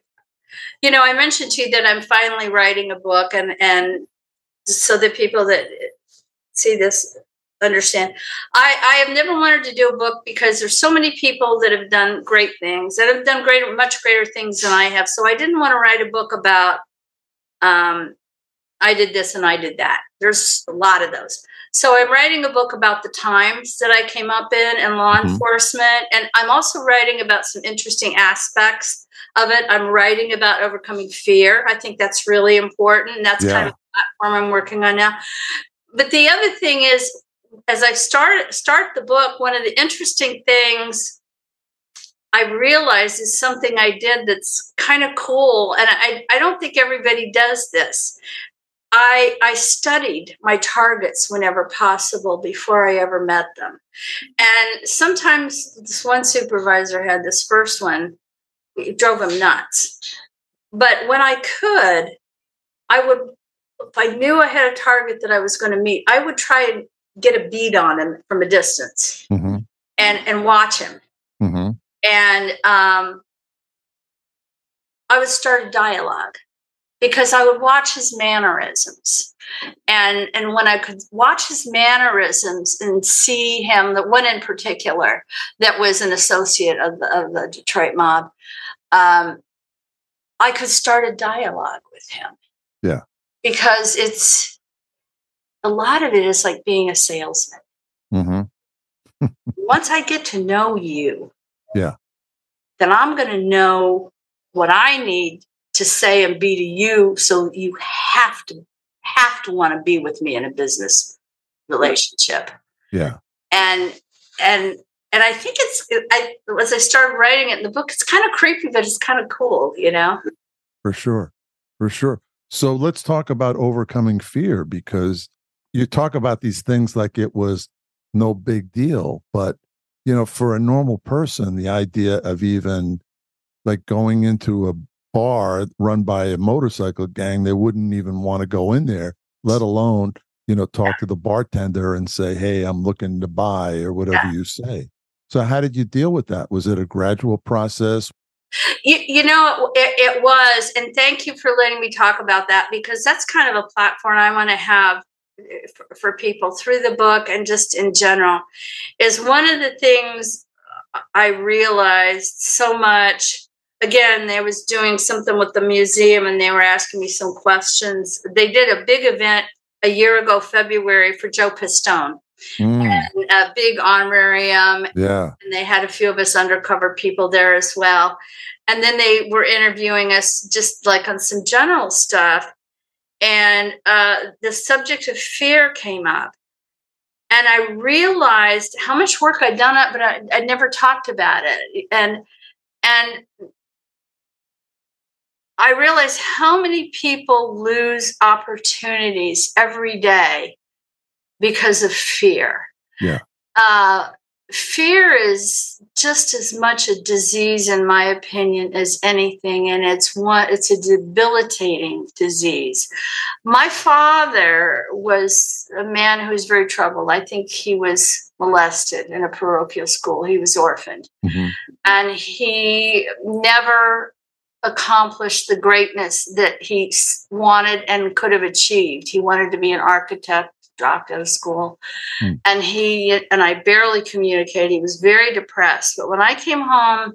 you know, I mentioned to you that I'm finally writing a book and, and so the people that see this understand. I, I have never wanted to do a book because there's so many people that have done great things that have done greater, much greater things than I have. So I didn't want to write a book about, um, I did this and I did that. There's a lot of those. So I'm writing a book about the times that I came up in and law Mhm. enforcement. And I'm also writing about some interesting aspects of it. I'm writing about overcoming fear. I think that's really important. And that's Yeah. kind of the platform I'm working on now. But the other thing is, as I start start the book, one of the interesting things I realized is something I did that's kind of cool. And I, I don't think everybody does this. I, I studied my targets whenever possible before I ever met them. And sometimes this one supervisor had this first one, it drove him nuts. But when I could, I would, if I knew I had a target that I was going to meet, I would try and get a bead on him from a distance hmm and, and watch him. hmm And um, I would start a dialogue because I would watch his mannerisms. And, and when I could watch his mannerisms and see him, the one in particular that was an associate of the, of the Detroit mob, um, I could start a dialogue with him. Yeah. Because it's a lot of it is like being a salesman. hmm Once I get to know you, Yeah. then I'm going to know what I need to say and be to you. So you have to have to want to be with me in a business relationship. Yeah. And and and I think it's I as I started writing it in the book, it's kind of creepy, but it's kind of cool, you know. For sure. For sure. So let's talk about overcoming fear because you talk about these things like it was no big deal. But, you know, for a normal person, the idea of even like going into a bar run by a motorcycle gang, they wouldn't even want to go in there, let alone, you know, talk to the bartender and say, Hey, I'm looking to buy or whatever you say. So, how did you deal with that? Was it a gradual process? You, you know, it, it was, and thank you for letting me talk about that because that's kind of a platform I want to have for, people through the book and just in general. Is one of the things I realized so much. Again, I was doing something with the museum and they were asking me some questions. They did a big event a year ago, February, for Joe Pistone, Mm, and a big honorarium yeah. and they had a few of us undercover people there as well. And then they were interviewing us just like on some general stuff. And uh, the subject of fear came up. And I realized how much work I'd done it, but I, I'd never talked about it. And and I realized how many people lose opportunities every day because of fear. Yeah. Uh, fear is just as much a disease in my opinion as anything and it's one it's a debilitating disease. My father was a man who was very troubled. I think he was molested in a parochial school. He was orphaned. Mm-hmm. and he never accomplished the greatness that he wanted and could have achieved. He wanted to be an architect dropped out of school. Hmm. And he and I barely communicated. He was very depressed. But when I came home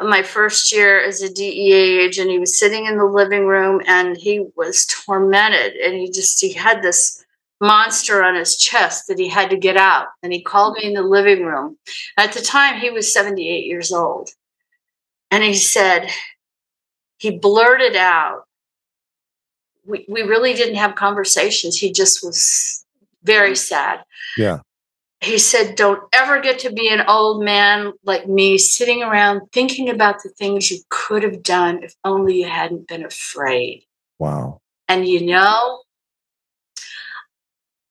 my first year as a DEA agent, he was sitting in the living room and he was tormented. And he just he had this monster on his chest that he had to get out. And he called me in the living room. At the time, he was 78 years old. And he said, he blurted out, we, we really didn't have conversations. He just was very sad. Yeah. He said, Don't ever get to be an old man like me sitting around thinking about the things you could have done if only you hadn't been afraid. Wow. And you know,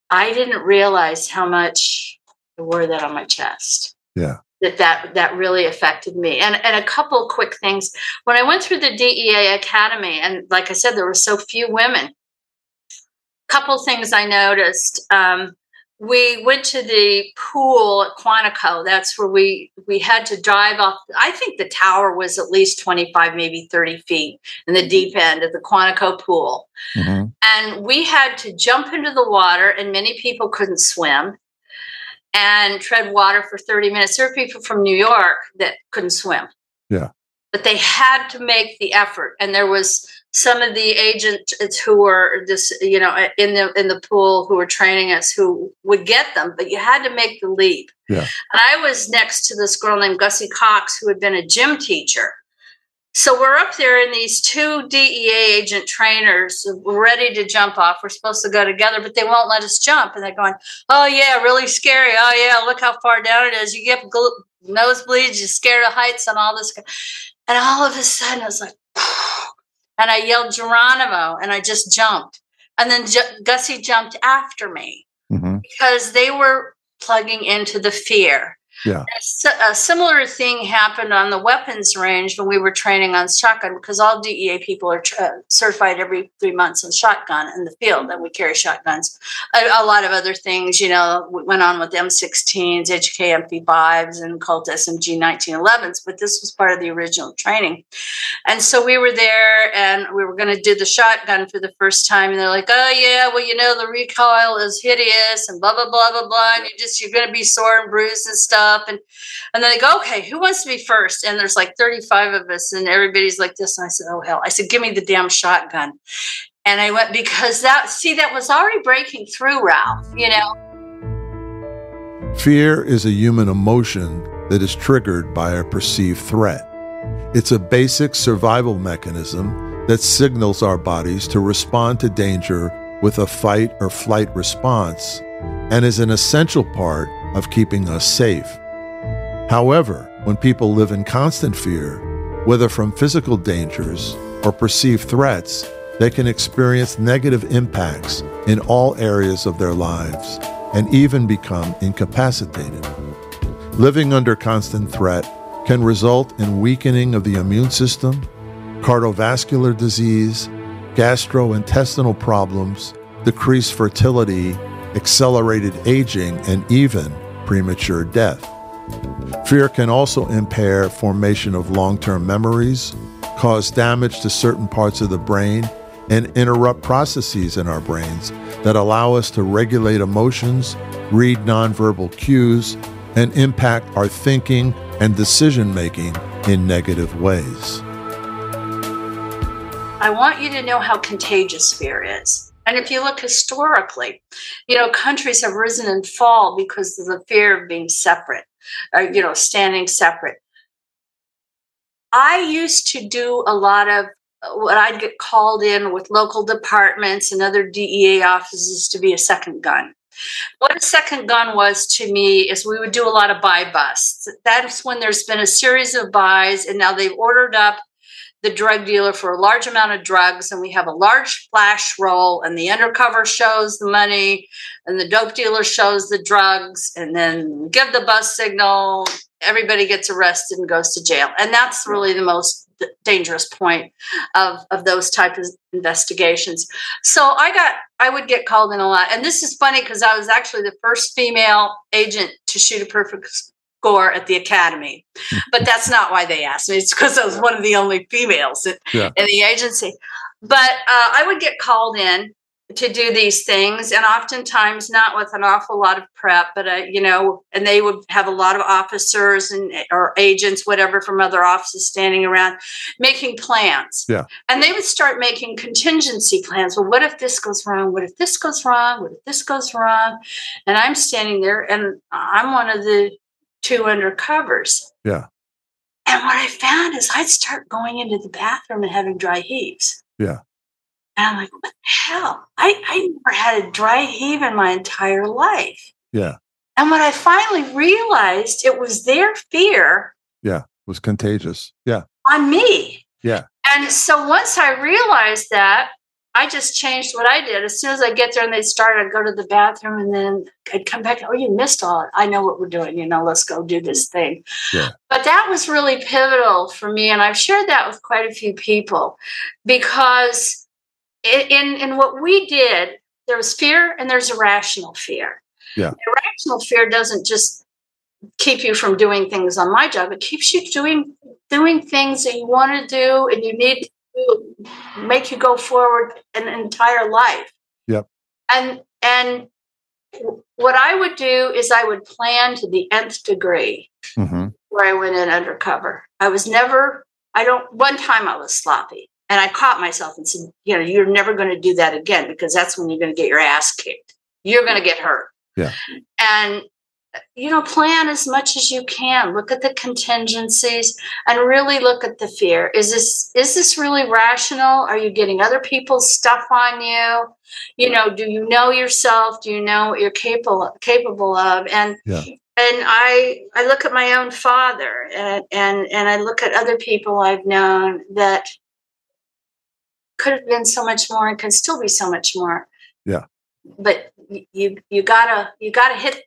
I didn't realize how much I wore that on my chest. Yeah that that that really affected me. And and a couple quick things. When i went through the dea academy and like i said there were so few women couple things i noticed um, we went to the pool at quantico. That's where we we had to drive off. I think the tower was at least 25 maybe 30 feet in the deep end of the quantico pool. Mm-hmm. and we had to jump into the water and many people couldn't swim and tread water for 30 minutes. There were people from New York that couldn't swim. Yeah. But they had to make the effort. And there was some of the agents who were just, you know, in the in the pool who were training us who would get them, but you had to make the leap. Yeah. And I was next to this girl named Gussie Cox, who had been a gym teacher. So we're up there in these two DEA agent trainers ready to jump off. We're supposed to go together, but they won't let us jump. And they're going, Oh, yeah, really scary. Oh, yeah, look how far down it is. You get nosebleeds, you're scared of heights and all this. And all of a sudden, I was like, and I yelled Geronimo and I just jumped. And then J- Gussie jumped after me mm-hmm. because they were plugging into the fear. Yeah. A similar thing happened on the weapons range when we were training on shotgun because all DEA people are uh, certified every three months on shotgun in the field, and we carry shotguns. A, a lot of other things, you know, went on with M16s, HK MP5s, and Colt SMG 1911s, but this was part of the original training. And so we were there, and we were going to do the shotgun for the first time, and they're like, "Oh yeah, well you know the recoil is hideous, and blah blah blah blah blah, and you just you're going to be sore and bruised and stuff." Up and and then they go okay who wants to be first? And there's like 35 of us and everybody's like this and i said oh hell. I said give me the damn shotgun. And i went because that see that was already breaking through ralph you know? Fear is a human emotion that is triggered by a perceived threat. It's a basic survival mechanism that signals our bodies to respond to danger with a fight or flight response and is an essential part of keeping us safe. However, when people live in constant fear, whether from physical dangers or perceived threats, they can experience negative impacts in all areas of their lives and even become incapacitated. Living under constant threat can result in weakening of the immune system, cardiovascular disease, gastrointestinal problems, decreased fertility, accelerated aging, and even premature death. Fear can also impair formation of long-term memories, cause damage to certain parts of the brain, and interrupt processes in our brains that allow us to regulate emotions, read nonverbal cues, and impact our thinking and decision making in negative ways. I want you to know how contagious fear is. And if you look historically, you know, countries have risen and fall because of the fear of being separate, or, you know, standing separate. I used to do a lot of uh, what I'd get called in with local departments and other DEA offices to be a second gun. What a second gun was to me is we would do a lot of buy busts. That's when there's been a series of buys, and now they've ordered up the drug dealer for a large amount of drugs and we have a large flash roll and the undercover shows the money and the dope dealer shows the drugs and then give the bus signal everybody gets arrested and goes to jail. And that's really the most dangerous point of, of those type of investigations. So i got i would get called in a lot. And this is funny because i was actually the first female agent to shoot a perfect score at the academy. but that's not why they asked me. It's because I was one of the only females in, yeah. in the agency. But uh, I would get called in to do these things, and oftentimes not with an awful lot of prep, but uh, you know, and they would have a lot of officers and or agents, whatever, from other offices standing around making plans. Yeah, and they would start making contingency plans. Well, what if this goes wrong? What if this goes wrong? What if this goes wrong? And I'm standing there, and I'm one of the two undercovers. Yeah. And what I found is I'd start going into the bathroom and having dry heaves. Yeah. And I'm like, what the hell? I, I never had a dry heave in my entire life. Yeah. And when I finally realized it was their fear. Yeah. Was contagious. Yeah. On me. Yeah. And so once I realized that, I just changed what I did. As soon as I get there and they start, I'd go to the bathroom and then I'd come back. Oh, you missed all it. I know what we're doing. You know, let's go do this thing. Yeah. But that was really pivotal for me. And I've shared that with quite a few people because in, in what we did, there was fear and there's irrational fear. Yeah. Irrational fear doesn't just keep you from doing things on my job. It keeps you doing doing things that you want to do and you need make you go forward an entire life. Yep. And and what I would do is I would plan to the nth degree mm-hmm. where I went in undercover. I was never. I don't. One time I was sloppy, and I caught myself and said, "You know, you're never going to do that again because that's when you're going to get your ass kicked. You're going to get hurt." Yeah. And you know, plan as much as you can. Look at the contingencies and really look at the fear. Is this is this really rational? Are you getting other people's stuff on you? You know, do you know yourself? Do you know what you're capable capable of? And yeah. and I I look at my own father and and and I look at other people I've known that could have been so much more and can still be so much more. Yeah. But you you gotta you gotta hit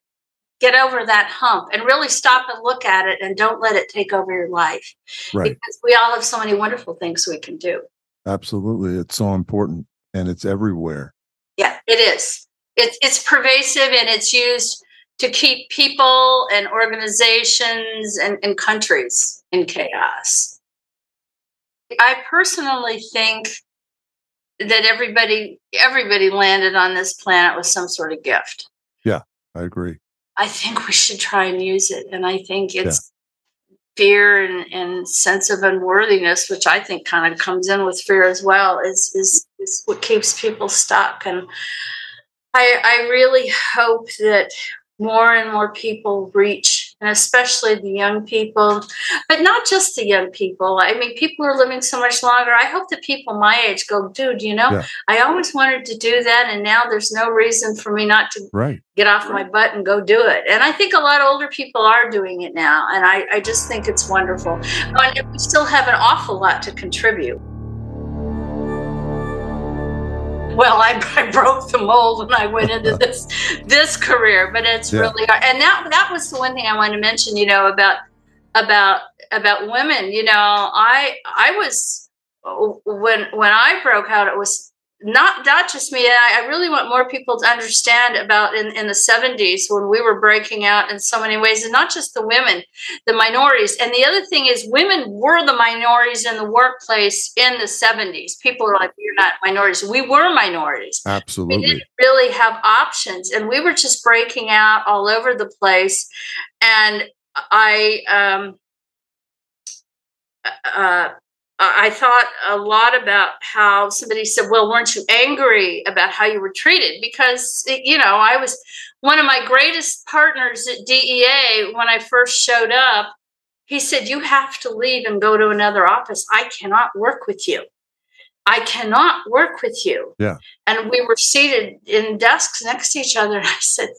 get over that hump and really stop and look at it and don't let it take over your life. Right. Because we all have so many wonderful things we can do. Absolutely. It's so important and it's everywhere. Yeah, it is. It's it's pervasive and it's used to keep people and organizations and, and countries in chaos. I personally think that everybody everybody landed on this planet with some sort of gift. Yeah, I agree. I think we should try and use it. And I think it's yeah. fear and, and sense of unworthiness, which I think kind of comes in with fear as well, is is, is what keeps people stuck. And I I really hope that more and more people reach and especially the young people, but not just the young people. I mean, people are living so much longer. I hope that people my age go, dude, you know, yeah. I always wanted to do that, and now there's no reason for me not to right. get off my butt and go do it. And I think a lot of older people are doing it now, and I, I just think it's wonderful. And we still have an awful lot to contribute well I, I, broke the mold when i went into this this career but it's yeah. really hard and that that was the one thing i wanted to mention you know about about about women you know i i was when when i broke out it was not not just me I, I, really want more people to understand about in, in the 70s when we were breaking out in so many ways and not just the women the minorities. And the other thing is women were the minorities in the workplace in the 70s people are like you're not minorities. We were minorities. Absolutely. we didn't really have options and we were just breaking out all over the place. And i um uh, I thought a lot about how somebody said, Well, weren't you angry about how you were treated? Because, you know, I was one of my greatest partners at DEA when I first showed up. He said, You have to leave and go to another office. I cannot work with you. I cannot work with you. Yeah. And we were seated in desks next to each other. And I said,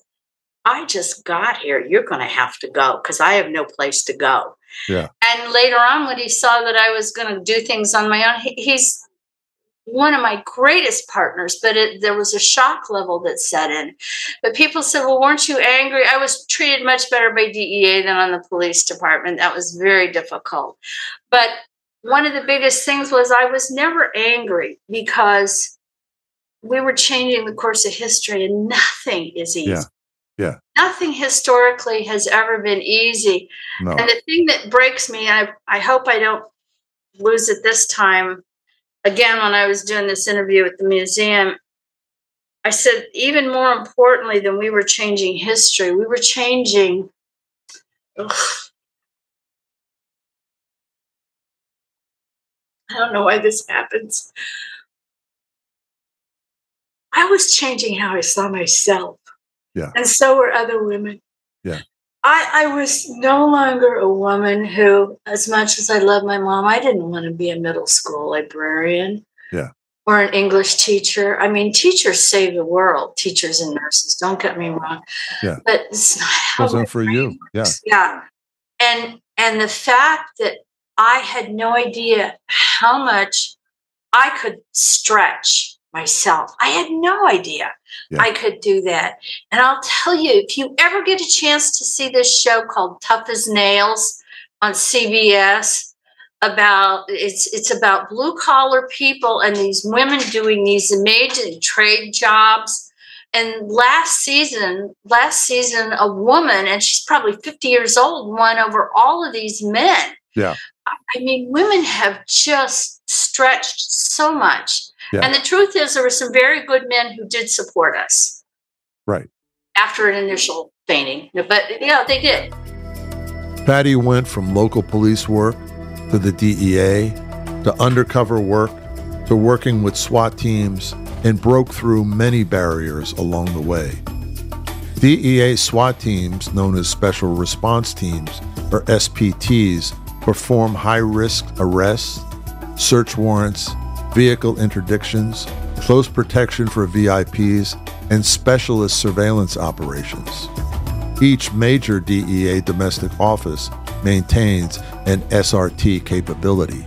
I just got here. You're going to have to go because I have no place to go. Yeah. And later on, when he saw that I was going to do things on my own, he, he's one of my greatest partners, but it, there was a shock level that set in. But people said, Well, weren't you angry? I was treated much better by DEA than on the police department. That was very difficult. But one of the biggest things was I was never angry because we were changing the course of history and nothing is easy. Yeah. Yeah. Nothing historically has ever been easy. No. And the thing that breaks me, and I, I hope I don't lose it this time, again, when I was doing this interview at the museum, I said, even more importantly than we were changing history, we were changing. Ugh, I don't know why this happens. I was changing how I saw myself. Yeah. And so were other women. Yeah. I, I was no longer a woman who, as much as I love my mom, I didn't want to be a middle school librarian. Yeah. Or an English teacher. I mean, teachers save the world, teachers and nurses, don't get me wrong. Yeah. But it's not how Wasn't for you. Yeah. Yeah. And and the fact that I had no idea how much I could stretch myself. I had no idea Yeah. I could do that. And I'll tell you, if you ever get a chance to see this show called Tough as Nails on CBS, about it's it's about blue collar people and these women doing these amazing trade jobs. And last season, last season, a woman, and she's probably 50 years old, won over all of these men. Yeah. I mean, women have just stretched so much. Yeah. And the truth is, there were some very good men who did support us Right. after an initial fainting. But yeah, they did. Patti went from local police work to the DEA to undercover work to working with SWAT teams and broke through many barriers along the way. DEA SWAT teams, known as Special Response Teams, or SRTs, perform high risk arrests, search warrants, vehicle interdictions, close protection for VIPs, and specialist surveillance operations. Each major DEA domestic office maintains an SRT capability.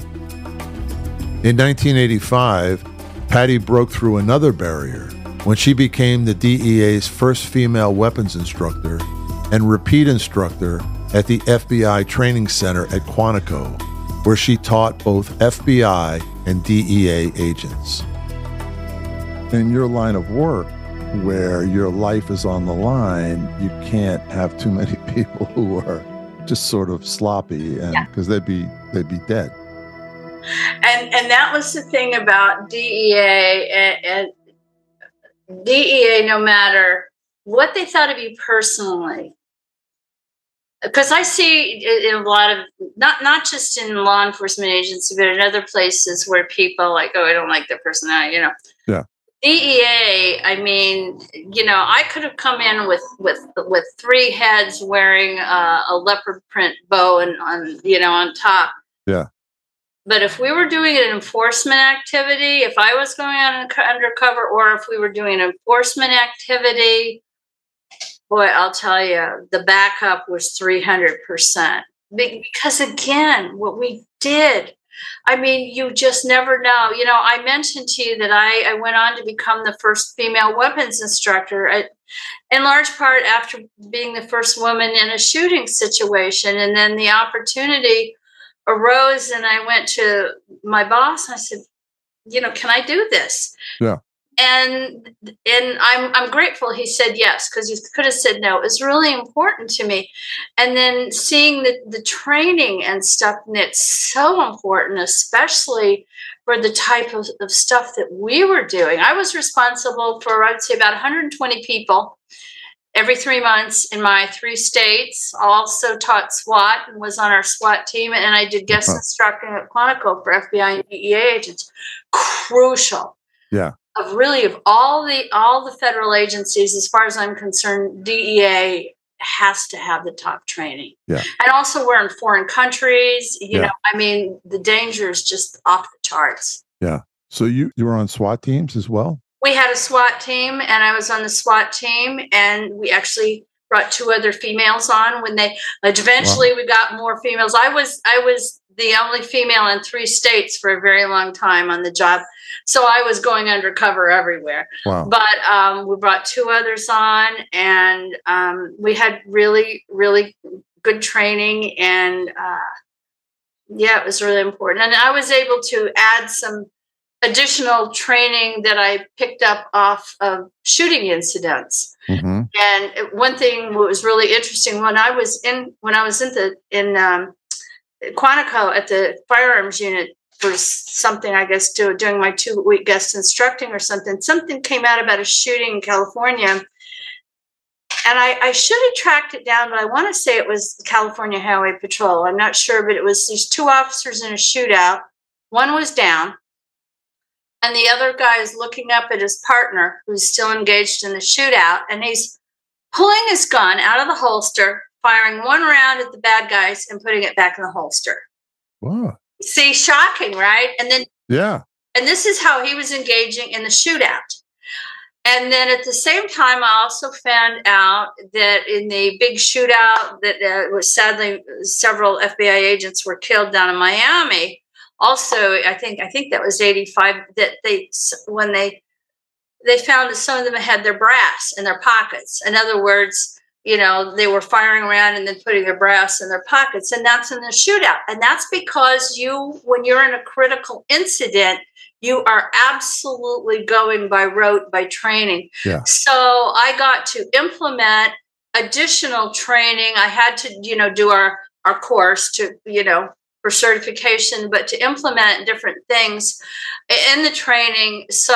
In 1985, Patti broke through another barrier when she became the DEA's first female weapons instructor and repeat instructor at the FBI Training Center at Quantico, where she taught both FBI and DEA agents. In your line of work, where your life is on the line, you can't have too many people who are just sort of sloppy and Yeah. because they'd be they'd be dead. And and that was the thing about DEA and, and DEA, no matter what they thought of you personally. Because I see in a lot of not not just in law enforcement agency, but in other places where people like, oh, I don't like their personality, you know. Yeah. DEA, I mean, you know, I could have come in with with with three heads wearing uh, a leopard print bow and on you know on top. Yeah. But if we were doing an enforcement activity, if I was going on undercover, or if we were doing an enforcement activity, boy, I'll tell you, the backup was 300%. Because again, what we did, I mean, you just never know. You know, I mentioned to you that I, I went on to become the first female weapons instructor, at, in large part after being the first woman in a shooting situation. And then the opportunity arose, and I went to my boss. And I said, you know, can I do this? Yeah. And and I'm I'm grateful he said yes because he could have said no. It was really important to me. And then seeing the the training and stuff, and it's so important, especially for the type of, of stuff that we were doing. I was responsible for I'd say about 120 people every three months in my three states. I also taught SWAT and was on our SWAT team, and I did guest instructing at Quantico for FBI and DEA agents. Crucial. Yeah. Of really of all the all the federal agencies, as far as I'm concerned, DEA has to have the top training. Yeah. And also we're in foreign countries. You Yeah. know, I mean, the danger is just off the charts. Yeah. So you you were on SWAT teams as well? we had a SWAT team, and I was on the SWAT team, and we actually brought two other females on when they eventually wow. we got more females. I was I was the only female in three states for a very long time on the job. So I was going undercover everywhere. Wow. But um, we brought two others on, and um, we had really, really good training. And uh, yeah, it was really important. And I was able to add some additional training that I picked up off of shooting incidents. Mm-hmm. And one thing was really interesting when I was in when I was in the in um, Quantico at the firearms unit for something, I guess, do, doing my two week guest instructing or something. Something came out about a shooting in California. And I, I should have tracked it down, but I want to say it was the California Highway Patrol. I'm not sure, but it was these two officers in a shootout. One was down, and the other guy is looking up at his partner who's still engaged in the shootout, and he's pulling his gun out of the holster, firing one round at the bad guys, and putting it back in the holster. Wow. See, shocking, right? And then, yeah. And this is how he was engaging in the shootout. And then at the same time, I also found out that in the big shootout that uh, was sadly several FBI agents were killed down in Miami. Also, I think I think that was eighty five. That they when they they found that some of them had their brass in their pockets. In other words, you know, they were firing around and then putting their brass in their pockets. And that's in the shootout. And that's because you, when you're in a critical incident, you are absolutely going by rote, by training. Yeah. So I got to implement additional training. I had to, you know, do our, our course to, you know, for certification, but to implement different things in the training so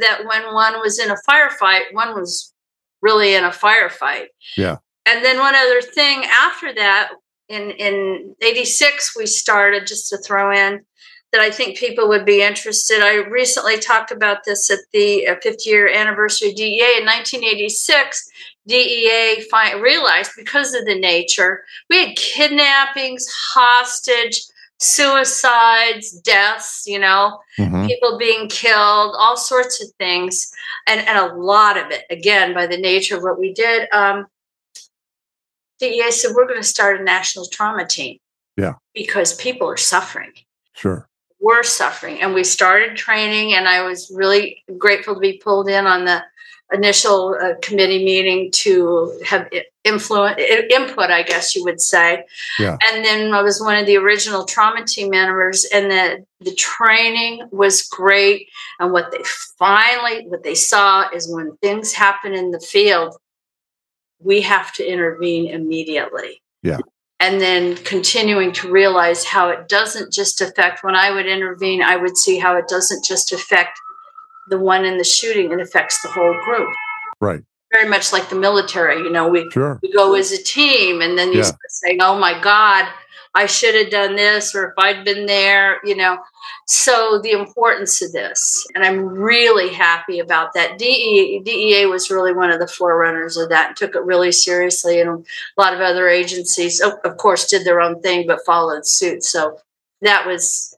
that when one was in a firefight, one was really in a firefight. Yeah. And then one other thing after that, in in '86, we started just to throw in that I think people would be interested. I recently talked about this at the uh, 50 year anniversary of DEA in 1986. DEA fi- realized because of the nature, we had kidnappings, hostage, suicides, deaths, you know, mm-hmm. people being killed, all sorts of things. And, and a lot of it, again, by the nature of what we did. Um, DEA said, we're going to start a national trauma team. Yeah. Because people are suffering. Sure. We're suffering. And we started training, and I was really grateful to be pulled in on the initial uh, committee meeting to have influence input i guess you would say. Yeah. and then i was one of the original trauma team members and the the training was great. And what they finally what they saw is when things happen in the field we have to intervene immediately. Yeah. And then continuing to realize how it doesn't just affect when i would intervene i would see how it doesn't just affect the one in the shooting, it affects the whole group. Right. Very much like the military, you know, we, sure. we go as a team and then you yeah. say, oh my God, I should have done this, or if I'd been there, you know. So the importance of this, and I'm really happy about that. DEA, DEA was really one of the forerunners of that and took it really seriously. And a lot of other agencies, oh, of course, did their own thing but followed suit. So that was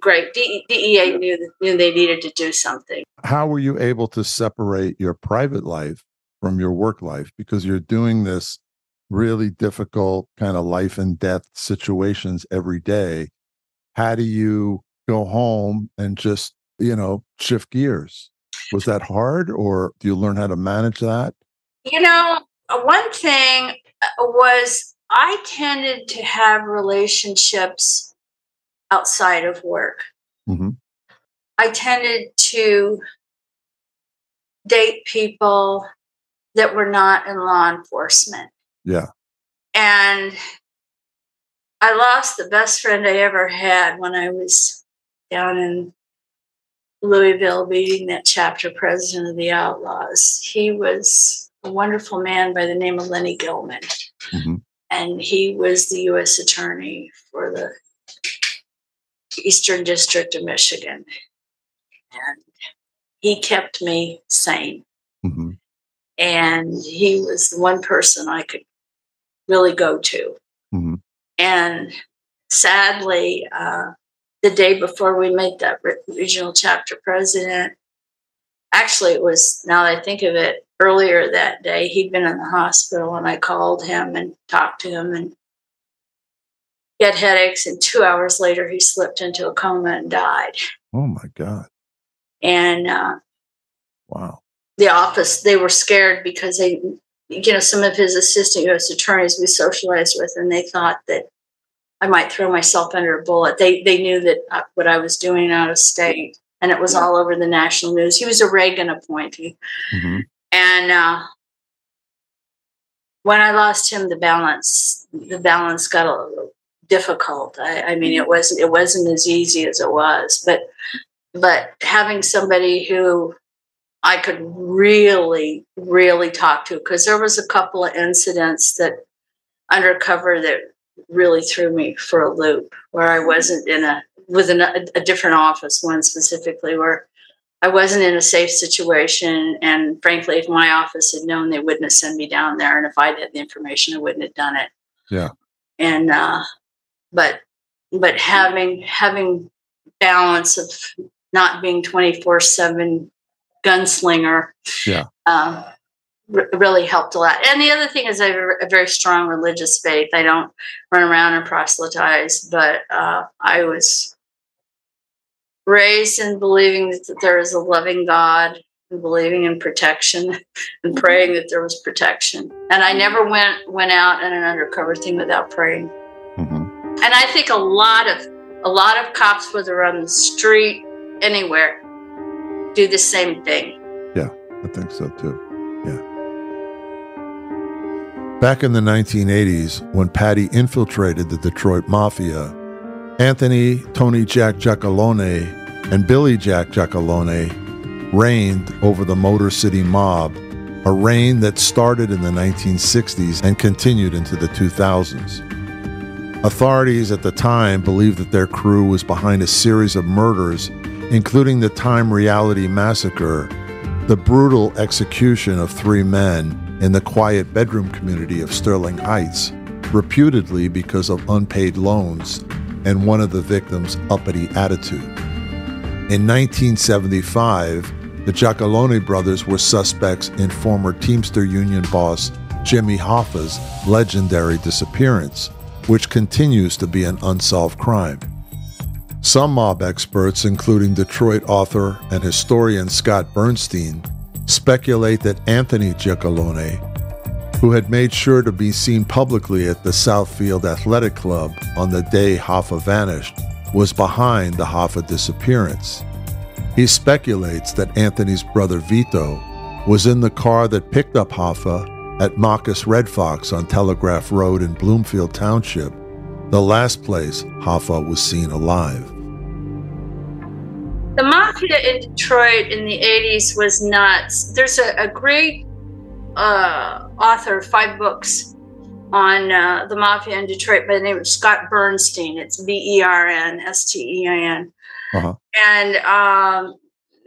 great. DEA knew, knew they needed to do something. How were you able to separate your private life from your work life? Because you're doing this really difficult kind of life and death situations every day. How do you go home and just, you know, shift gears? Was that hard or do you learn how to manage that? You know, one thing uh, was I tended to have relationships outside of work. Mm-hmm. I tended to date people that were not in law enforcement. Yeah. And I lost the best friend I ever had when I was down in Louisville meeting that chapter president of the Outlaws. He was a wonderful man by the name of Lenny Gilman. Mm-hmm. And he was the U.S. attorney for the Eastern District of Michigan. And he kept me sane. Mm-hmm. And he was the one person I could really go to. Mm-hmm. And sadly, uh, the day before we made that regional chapter president, actually, it was now that I think of it, earlier that day, he'd been in the hospital, and I called him and talked to him, and he had headaches. And two hours later, he slipped into a coma and died. Oh my God. And uh, wow. The office, they were scared because they, you know, some of his assistant U.S. attorneys we socialized with, and they thought that I might throw myself under a bullet. They they knew that uh, what I was doing out of state, and it was all over the national news. He was a Reagan appointee, mm-hmm. and uh, when I lost him, the balance the balance got a little difficult. I, I mean, it wasn't it wasn't as easy as it was, but but having somebody who I could really, really talk to, because there was a couple of incidents that undercover that really threw me for a loop where I wasn't in a within a, a different office, one specifically where I wasn't in a safe situation. And frankly, if my office had known, they wouldn't have sent me down there. And if I'd had the information, I wouldn't have done it. Yeah. And uh, but but having having balance of not being twenty four seven gunslinger. Yeah. Um, really helped a lot. And the other thing is I have a very strong religious faith. I don't run around and proselytize, but uh, I was raised in believing that there is a loving God and believing in protection and praying that there was protection. And I never went went out in an undercover thing without praying. And I think a lot of a lot of cops, whether on the street, anywhere, do the same thing. Yeah, I think so too. Yeah. Back in the 1980s, when Patti infiltrated the Detroit Mafia, Anthony Tony Jack Giacalone and Billy Jack Giacalone reigned over the Motor City Mob, a reign that started in the 1960s and continued into the 2000s. Authorities at the time believed that their crew was behind a series of murders, including the Time Reality Massacre, the brutal execution of three men, in the quiet bedroom community of Sterling Heights, reputedly because of unpaid loans and one of the victims' uppity attitude. In 1975, the Giacalone brothers were suspects in former Teamster Union boss Jimmy Hoffa's legendary disappearance, which continues to be an unsolved crime. Some mob experts, including Detroit author and historian Scott Bernstein, speculate that Anthony Giacalone, who had made sure to be seen publicly at the Southfield Athletic Club on the day Hoffa vanished, was behind the Hoffa disappearance. He speculates that Anthony's brother Vito was in the car that picked up Hoffa at Machus Red Fox on Telegraph Road in Bloomfield Township, the last place Hoffa was seen alive the mafia in Detroit in the 80s was nuts. There's a, a great uh, author, five books on uh, the mafia in Detroit by the name of Scott Bernstein. It's B E R N S T E I N. Uh-huh. And um,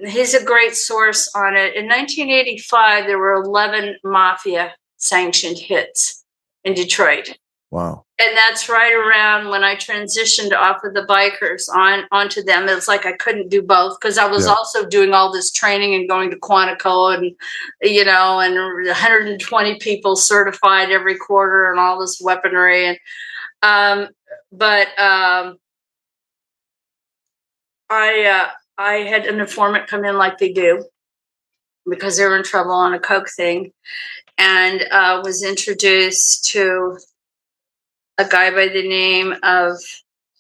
he's a great source on it. In 1985, there were 11 mafia sanctioned hits in Detroit. Wow. And that's right around when I transitioned off of the bikers on onto them. It's like I couldn't do both because I was yeah. also doing all this training and going to Quantico and you know, and 120 people certified every quarter and all this weaponry and um but um I uh I had an informant come in like they do because they were in trouble on a coke thing and uh, was introduced to a guy by the name of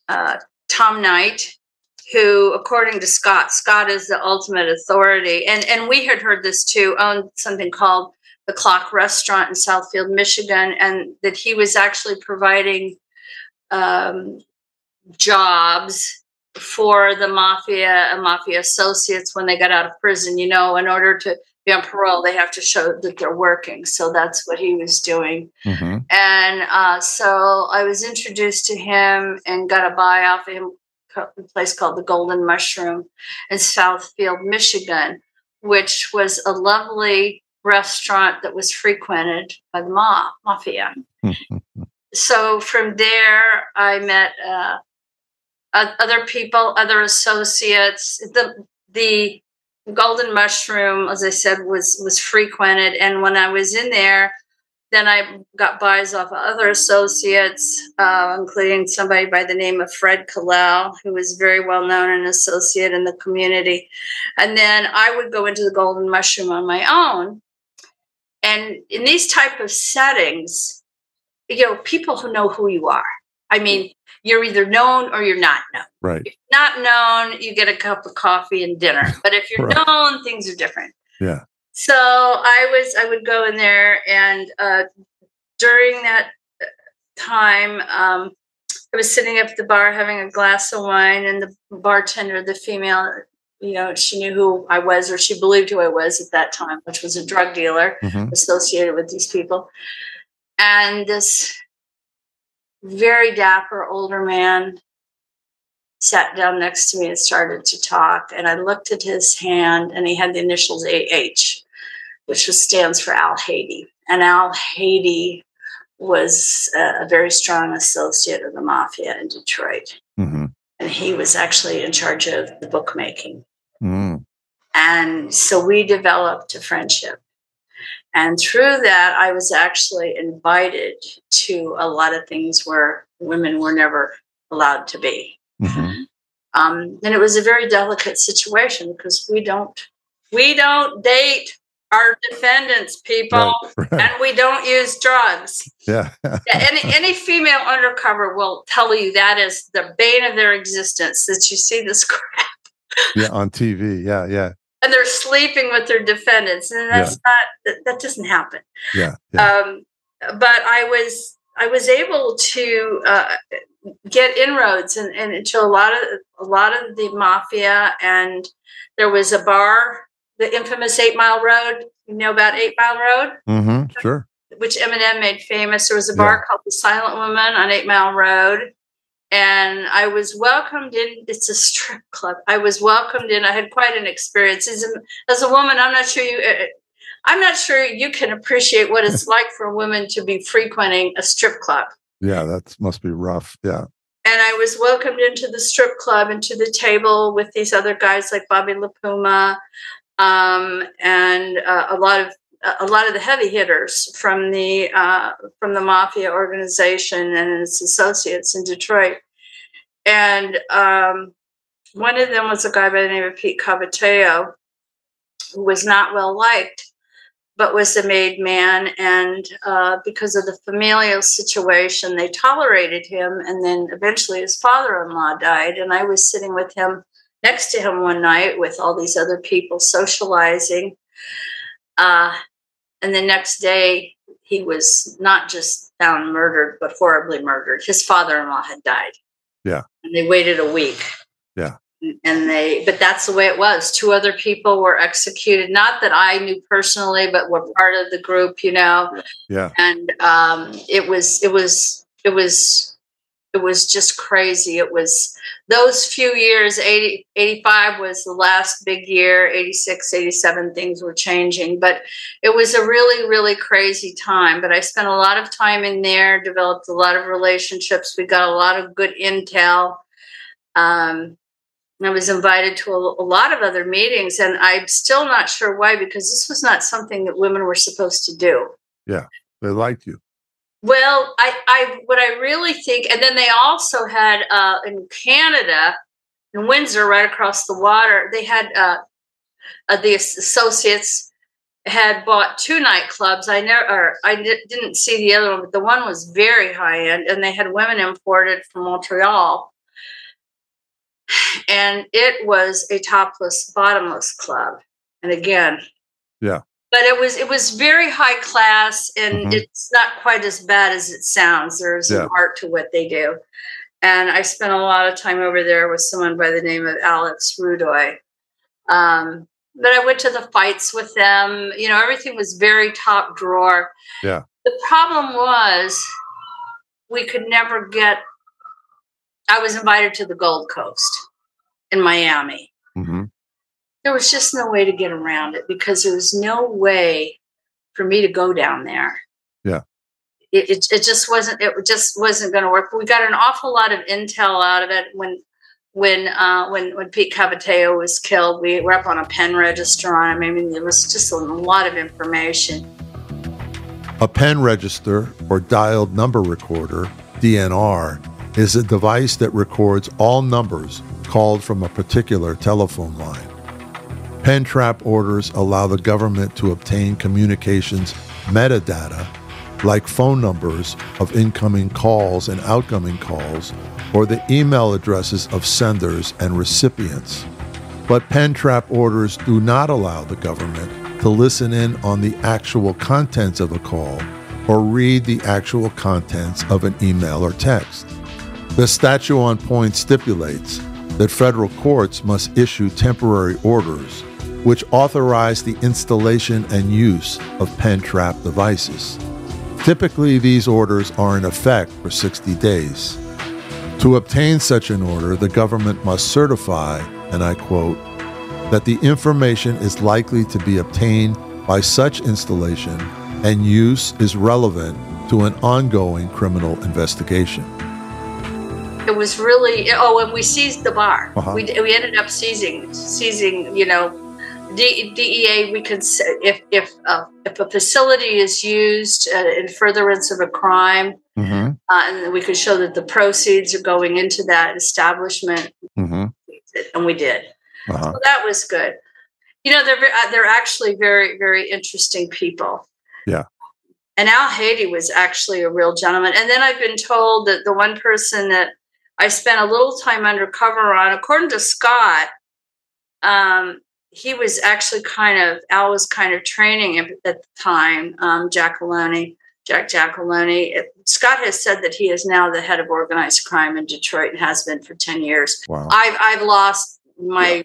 uh, Tom Knight, who, according to Scott, Scott is the ultimate authority, and and we had heard this too, owned something called the Clock Restaurant in Southfield, Michigan, and that he was actually providing um, jobs for the mafia and mafia associates when they got out of prison. You know, in order to be on parole, they have to show that they're working. So that's what he was doing. Mm-hmm. And uh, so I was introduced to him and got a buy off of him, a place called the Golden Mushroom in Southfield, Michigan, which was a lovely restaurant that was frequented by the ma- mafia. so from there, I met uh, other people, other associates. The the Golden Mushroom, as I said, was was frequented, and when I was in there, then I got buys off of other associates, uh, including somebody by the name of Fred Kalel, who was very well known and associate in the community. And then I would go into the Golden Mushroom on my own. And in these type of settings, you know, people who know who you are. I mean, you're either known or you're not known. Right. If you're not known, you get a cup of coffee and dinner. But if you're Right. known, things are different. Yeah. So I was I would go in there and uh, during that time um, I was sitting up at the bar having a glass of wine and the bartender, the female, you know, she knew who I was or she believed who I was at that time, which was a drug dealer Mhm. associated with these people. And this very dapper older man sat down next to me and started to talk. And I looked at his hand, and he had the initials AH, which was, stands for Al Haiti. And Al Haiti was a, a very strong associate of the mafia in Detroit. Mhm. And he was actually in charge of the bookmaking. Mm. And so we developed a friendship. And through that, I was actually invited to a lot of things where women were never allowed to be. Mhm. Um, and it was a very delicate situation because we don't we don't date our defendants, people, Right. Right. and we don't use drugs. Yeah. Yeah, any any female undercover will tell you that is the bane of their existence. That you see this crap yeah. On TV. Yeah. Yeah. And they're sleeping with their defendants, and that's not that, that doesn't happen. Yeah. Yeah. Um, but I was I was able to uh, get inroads and in, into a lot of a lot of the mafia, and there was a bar, the infamous Eight Mile Road. You know about Eight Mile Road, mm-hmm, Sure. which Eminem made famous. There was a bar called the Silent Woman on Eight Mile Road. And I was welcomed in. It's a strip club. I was welcomed in. I had quite an experience as a, as a woman. I'm not sure you. uh, I'm not sure you can appreciate what it's like for a woman to be frequenting a strip club. Yeah. That must be rough. Yeah. And I was welcomed into the strip club and to the table with these other guys like Bobby LaPuma um, and uh, a lot of a lot of the heavy hitters from the uh, from the mafia organization and its associates in Detroit. And um, one of them was a guy by the name of Pete Cavateo, who was not well liked but was a made man. And uh, because of the familial situation, they tolerated him. And then eventually his father in law died. And I was sitting with him next to him one night with all these other people socializing. Uh, and the next day, he was not just found murdered, but horribly murdered. His father in law had died. Yeah. And they waited a week Yeah. and they but that's the way it was two other people were executed not that i knew personally but were part of the group you know Yeah. and um it was it was it was it was just crazy. It was those few years 80 85 was the last big year 86 87 things were changing. But it was a really really crazy time. But i spent a lot of time in there developed a lot of relationships. We got a lot of good intel. Um, I was invited to a, a, lot of other meetings, and I'm still not sure why because this was not something that women were supposed to do. Yeah, they liked you. Well, I, I what I really think, and then they also had uh, in Canada, in Windsor, right across the water, they had uh, uh, the associates had bought two nightclubs. I never, or I di- didn't see the other one, but the one was very high end, and they had women imported from Montreal and it was a topless bottomless club and again Yeah. But it was it was very high class and Mhm. it's not quite as bad as it sounds there's Yeah. an art to what they do and i spent a lot of time over there with someone by the name of alex rudoy um, but i went to the fights with them you know everything was very top drawer Yeah. the problem was we could never get i was invited to the gold coast in miami there was just no way to get around it because there was no way for me to go down there. Yeah. It, it, it just wasn't it just wasn't going to work. We got an awful lot of intel out of it when when uh, when when Pete Cavoteo was killed, we were up on a pen register on him. I mean, there was just a lot of information. A pen register or dialed number recorder (DNR) is a device that records all numbers called from a particular telephone line. Pen trap orders allow the government to obtain communications metadata like phone numbers of incoming calls and outgoing calls, or the email addresses of senders and recipients. But pen trap orders do not allow the government to listen in on the actual contents of a call or read the actual contents of an email or text. The statute on point stipulates that federal courts must issue temporary orders which authorize the installation and use of pen trap devices. Typically, these orders are in effect for 60 days. To obtain such an order, the government must certify, and I quote, that the information is likely to be obtained by such installation and use is relevant to an ongoing criminal investigation. It was really oh, and we seized the bar. Uh-huh. We, we ended up seizing seizing you know DEA, we could if if uh, if a facility is used uh, in furtherance of a crime, mm-hmm. uh, and we could show that the proceeds are going into that establishment, mm-hmm. and we did. Uh-huh. So that was good. You know, they're uh, they're actually very very interesting people. Yeah. And Al Haiti was actually a real gentleman. And then I've been told that the one person that I spent a little time undercover on, according to Scott, um, he was actually kind of Al was kind of training him at the time. Um, Giacalone, Jack Giacalone. Scott has said that he is now the head of organized crime in Detroit and has been for ten years. Wow. I've I've lost my. Yeah.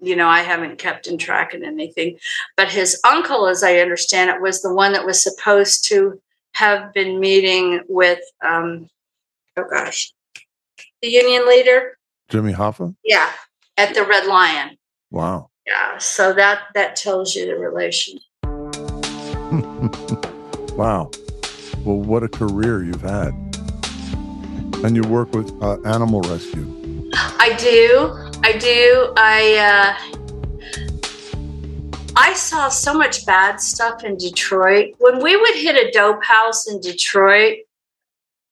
You know, I haven't kept in track of anything, but his uncle, as I understand it, was the one that was supposed to have been meeting with, um, oh gosh, the union leader, Jimmy Hoffa. Yeah, at the Red Lion. Wow yeah so that that tells you the relation. Wow. Well what a career you've had. And you work with uh, animal rescue. I do i do i uh I saw so much bad stuff in Detroit. When we would hit a dope house in Detroit,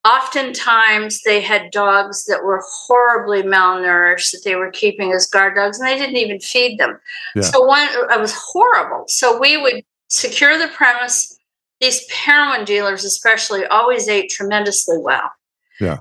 oftentimes they had dogs that were horribly malnourished that they were keeping as guard dogs and they didn't even feed them. Yeah. so one it was horrible. So we would secure the premise. These heroin dealers especially always ate tremendously well. Yeah.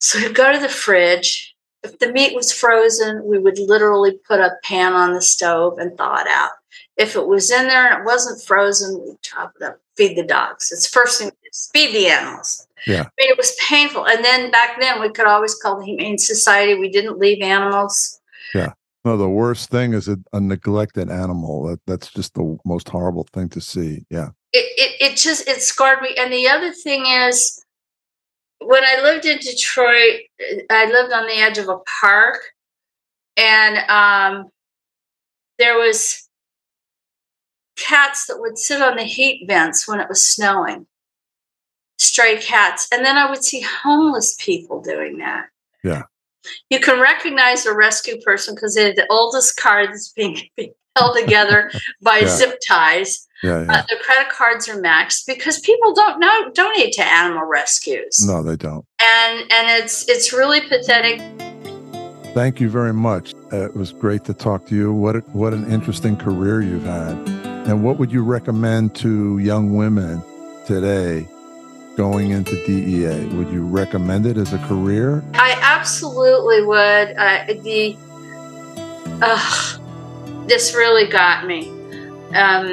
So we'd go to the fridge. If the meat was frozen we would literally put a pan on the stove and thaw it out. If it was in there and it wasn't frozen we'd chop it up feed the dogs. It's first thing feed the animals yeah. I mean, it was painful. And then back then, we could always call the Humane Society. We didn't leave animals. Yeah. No, the worst thing is a, a neglected animal. That, that's just the most horrible thing to see. Yeah. It, it, it just, it scarred me. And the other thing is, when I lived in Detroit, I lived on the edge of a park, and um, there was cats that would sit on the heat vents when it was snowing stray cats. And then I would see homeless people doing that. Yeah. You can recognize a rescue person because they're the oldest car that's being, being held together by yeah. zip ties. Yeah, yeah. Uh, the credit cards are maxed because people don't know donate to animal rescues. No, they don't. And and it's it's really pathetic. Thank you very much. Uh, it was great to talk to you. What a, what an interesting career you've had. And what would you recommend to young women today going into DEA? Would you recommend it as a career? I absolutely would. Uh, the uh, this really got me um,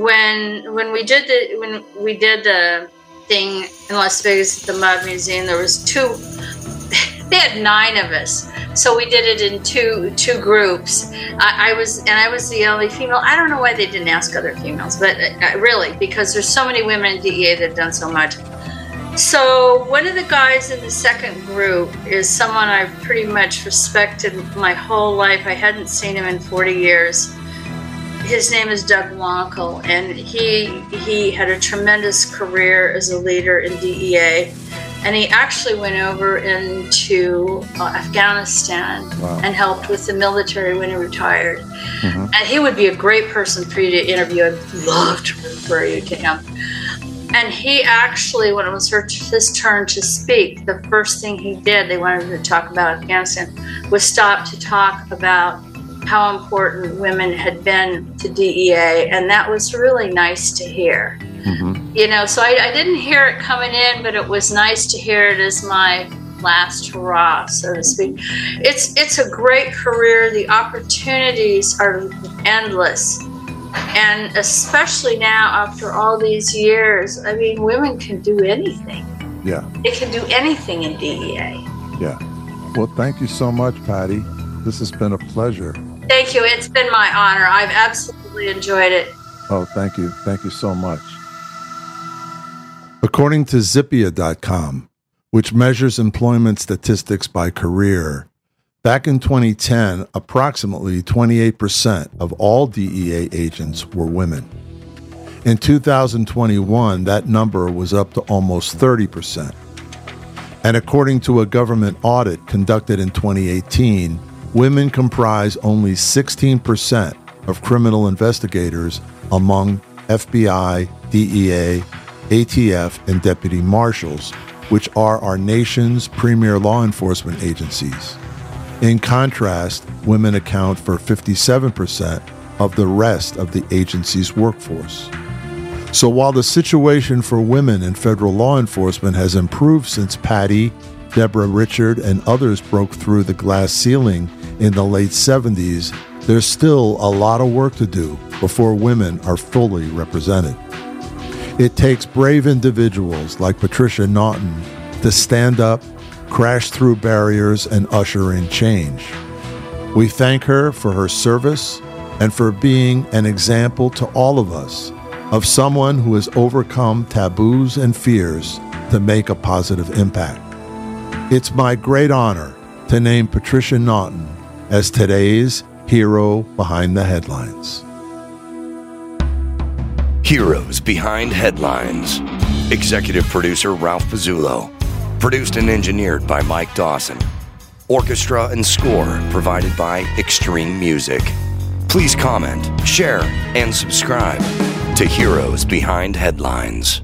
when when we did the when we did the thing in Las Vegas at the Mob Museum. There was two. They had nine of us, so we did it in two two groups. I, I, was and I was the only female. I don't know why they didn't ask other females, but uh, really because there's so many women in DEA that have done so much. So one of the guys in the second group is someone I've pretty much respected my whole life. I hadn't seen him in 40 years. His name is Doug Wankel, and he he had a tremendous career as a leader in DEA and he actually went over into uh, Afghanistan Wow. and helped with the military when he retired. And he would be a great person for you to interview. I'd love to refer you to him. And he actually, when it was her, his turn to speak, the first thing he did, they wanted to talk about Afghanistan, was stop to talk about how important women had been to DEA. And that was really nice to hear Mhm. You know so I, I didn't hear it coming in but it was nice to hear it as my last hurrah so to speak it's it's a great career the opportunities are endless and especially now after all these years i mean women can do anything Yeah. they can do anything in dea Yeah. Well, thank you so much, Patti. This has been a pleasure. thank you it's been my honor i've absolutely enjoyed it Oh, thank you. Thank you so much. According to Zippia.com, which measures employment statistics by career, back in 2010, approximately 28% of all DEA agents were women. In 2021, that number was up to almost 30%. And according to a government audit conducted in 2018, women comprise only 16% of criminal investigators among FBI, DEA, ATF, and deputy marshals, which are our nation's premier law enforcement agencies. In contrast, women account for 57% of the rest of the agency's workforce. So while the situation for women in federal law enforcement has improved since Patti, Deborah Richard, and others broke through the glass ceiling in the late 70s, there's still a lot of work to do before women are fully represented. It takes brave individuals like Patricia Naughton to stand up, crash through barriers, and usher in change. We thank her for her service and for being an example to all of us of someone who has overcome taboos and fears to make a positive impact. It's my great honor to name Patricia Naughton as today's hero behind the headlines. Heroes Behind Headlines. Executive producer Ralph Pezzullo. Produced and engineered by Mike Dawson. Orchestra and score provided by Extreme Music. Please comment, share, and subscribe to Heroes Behind Headlines.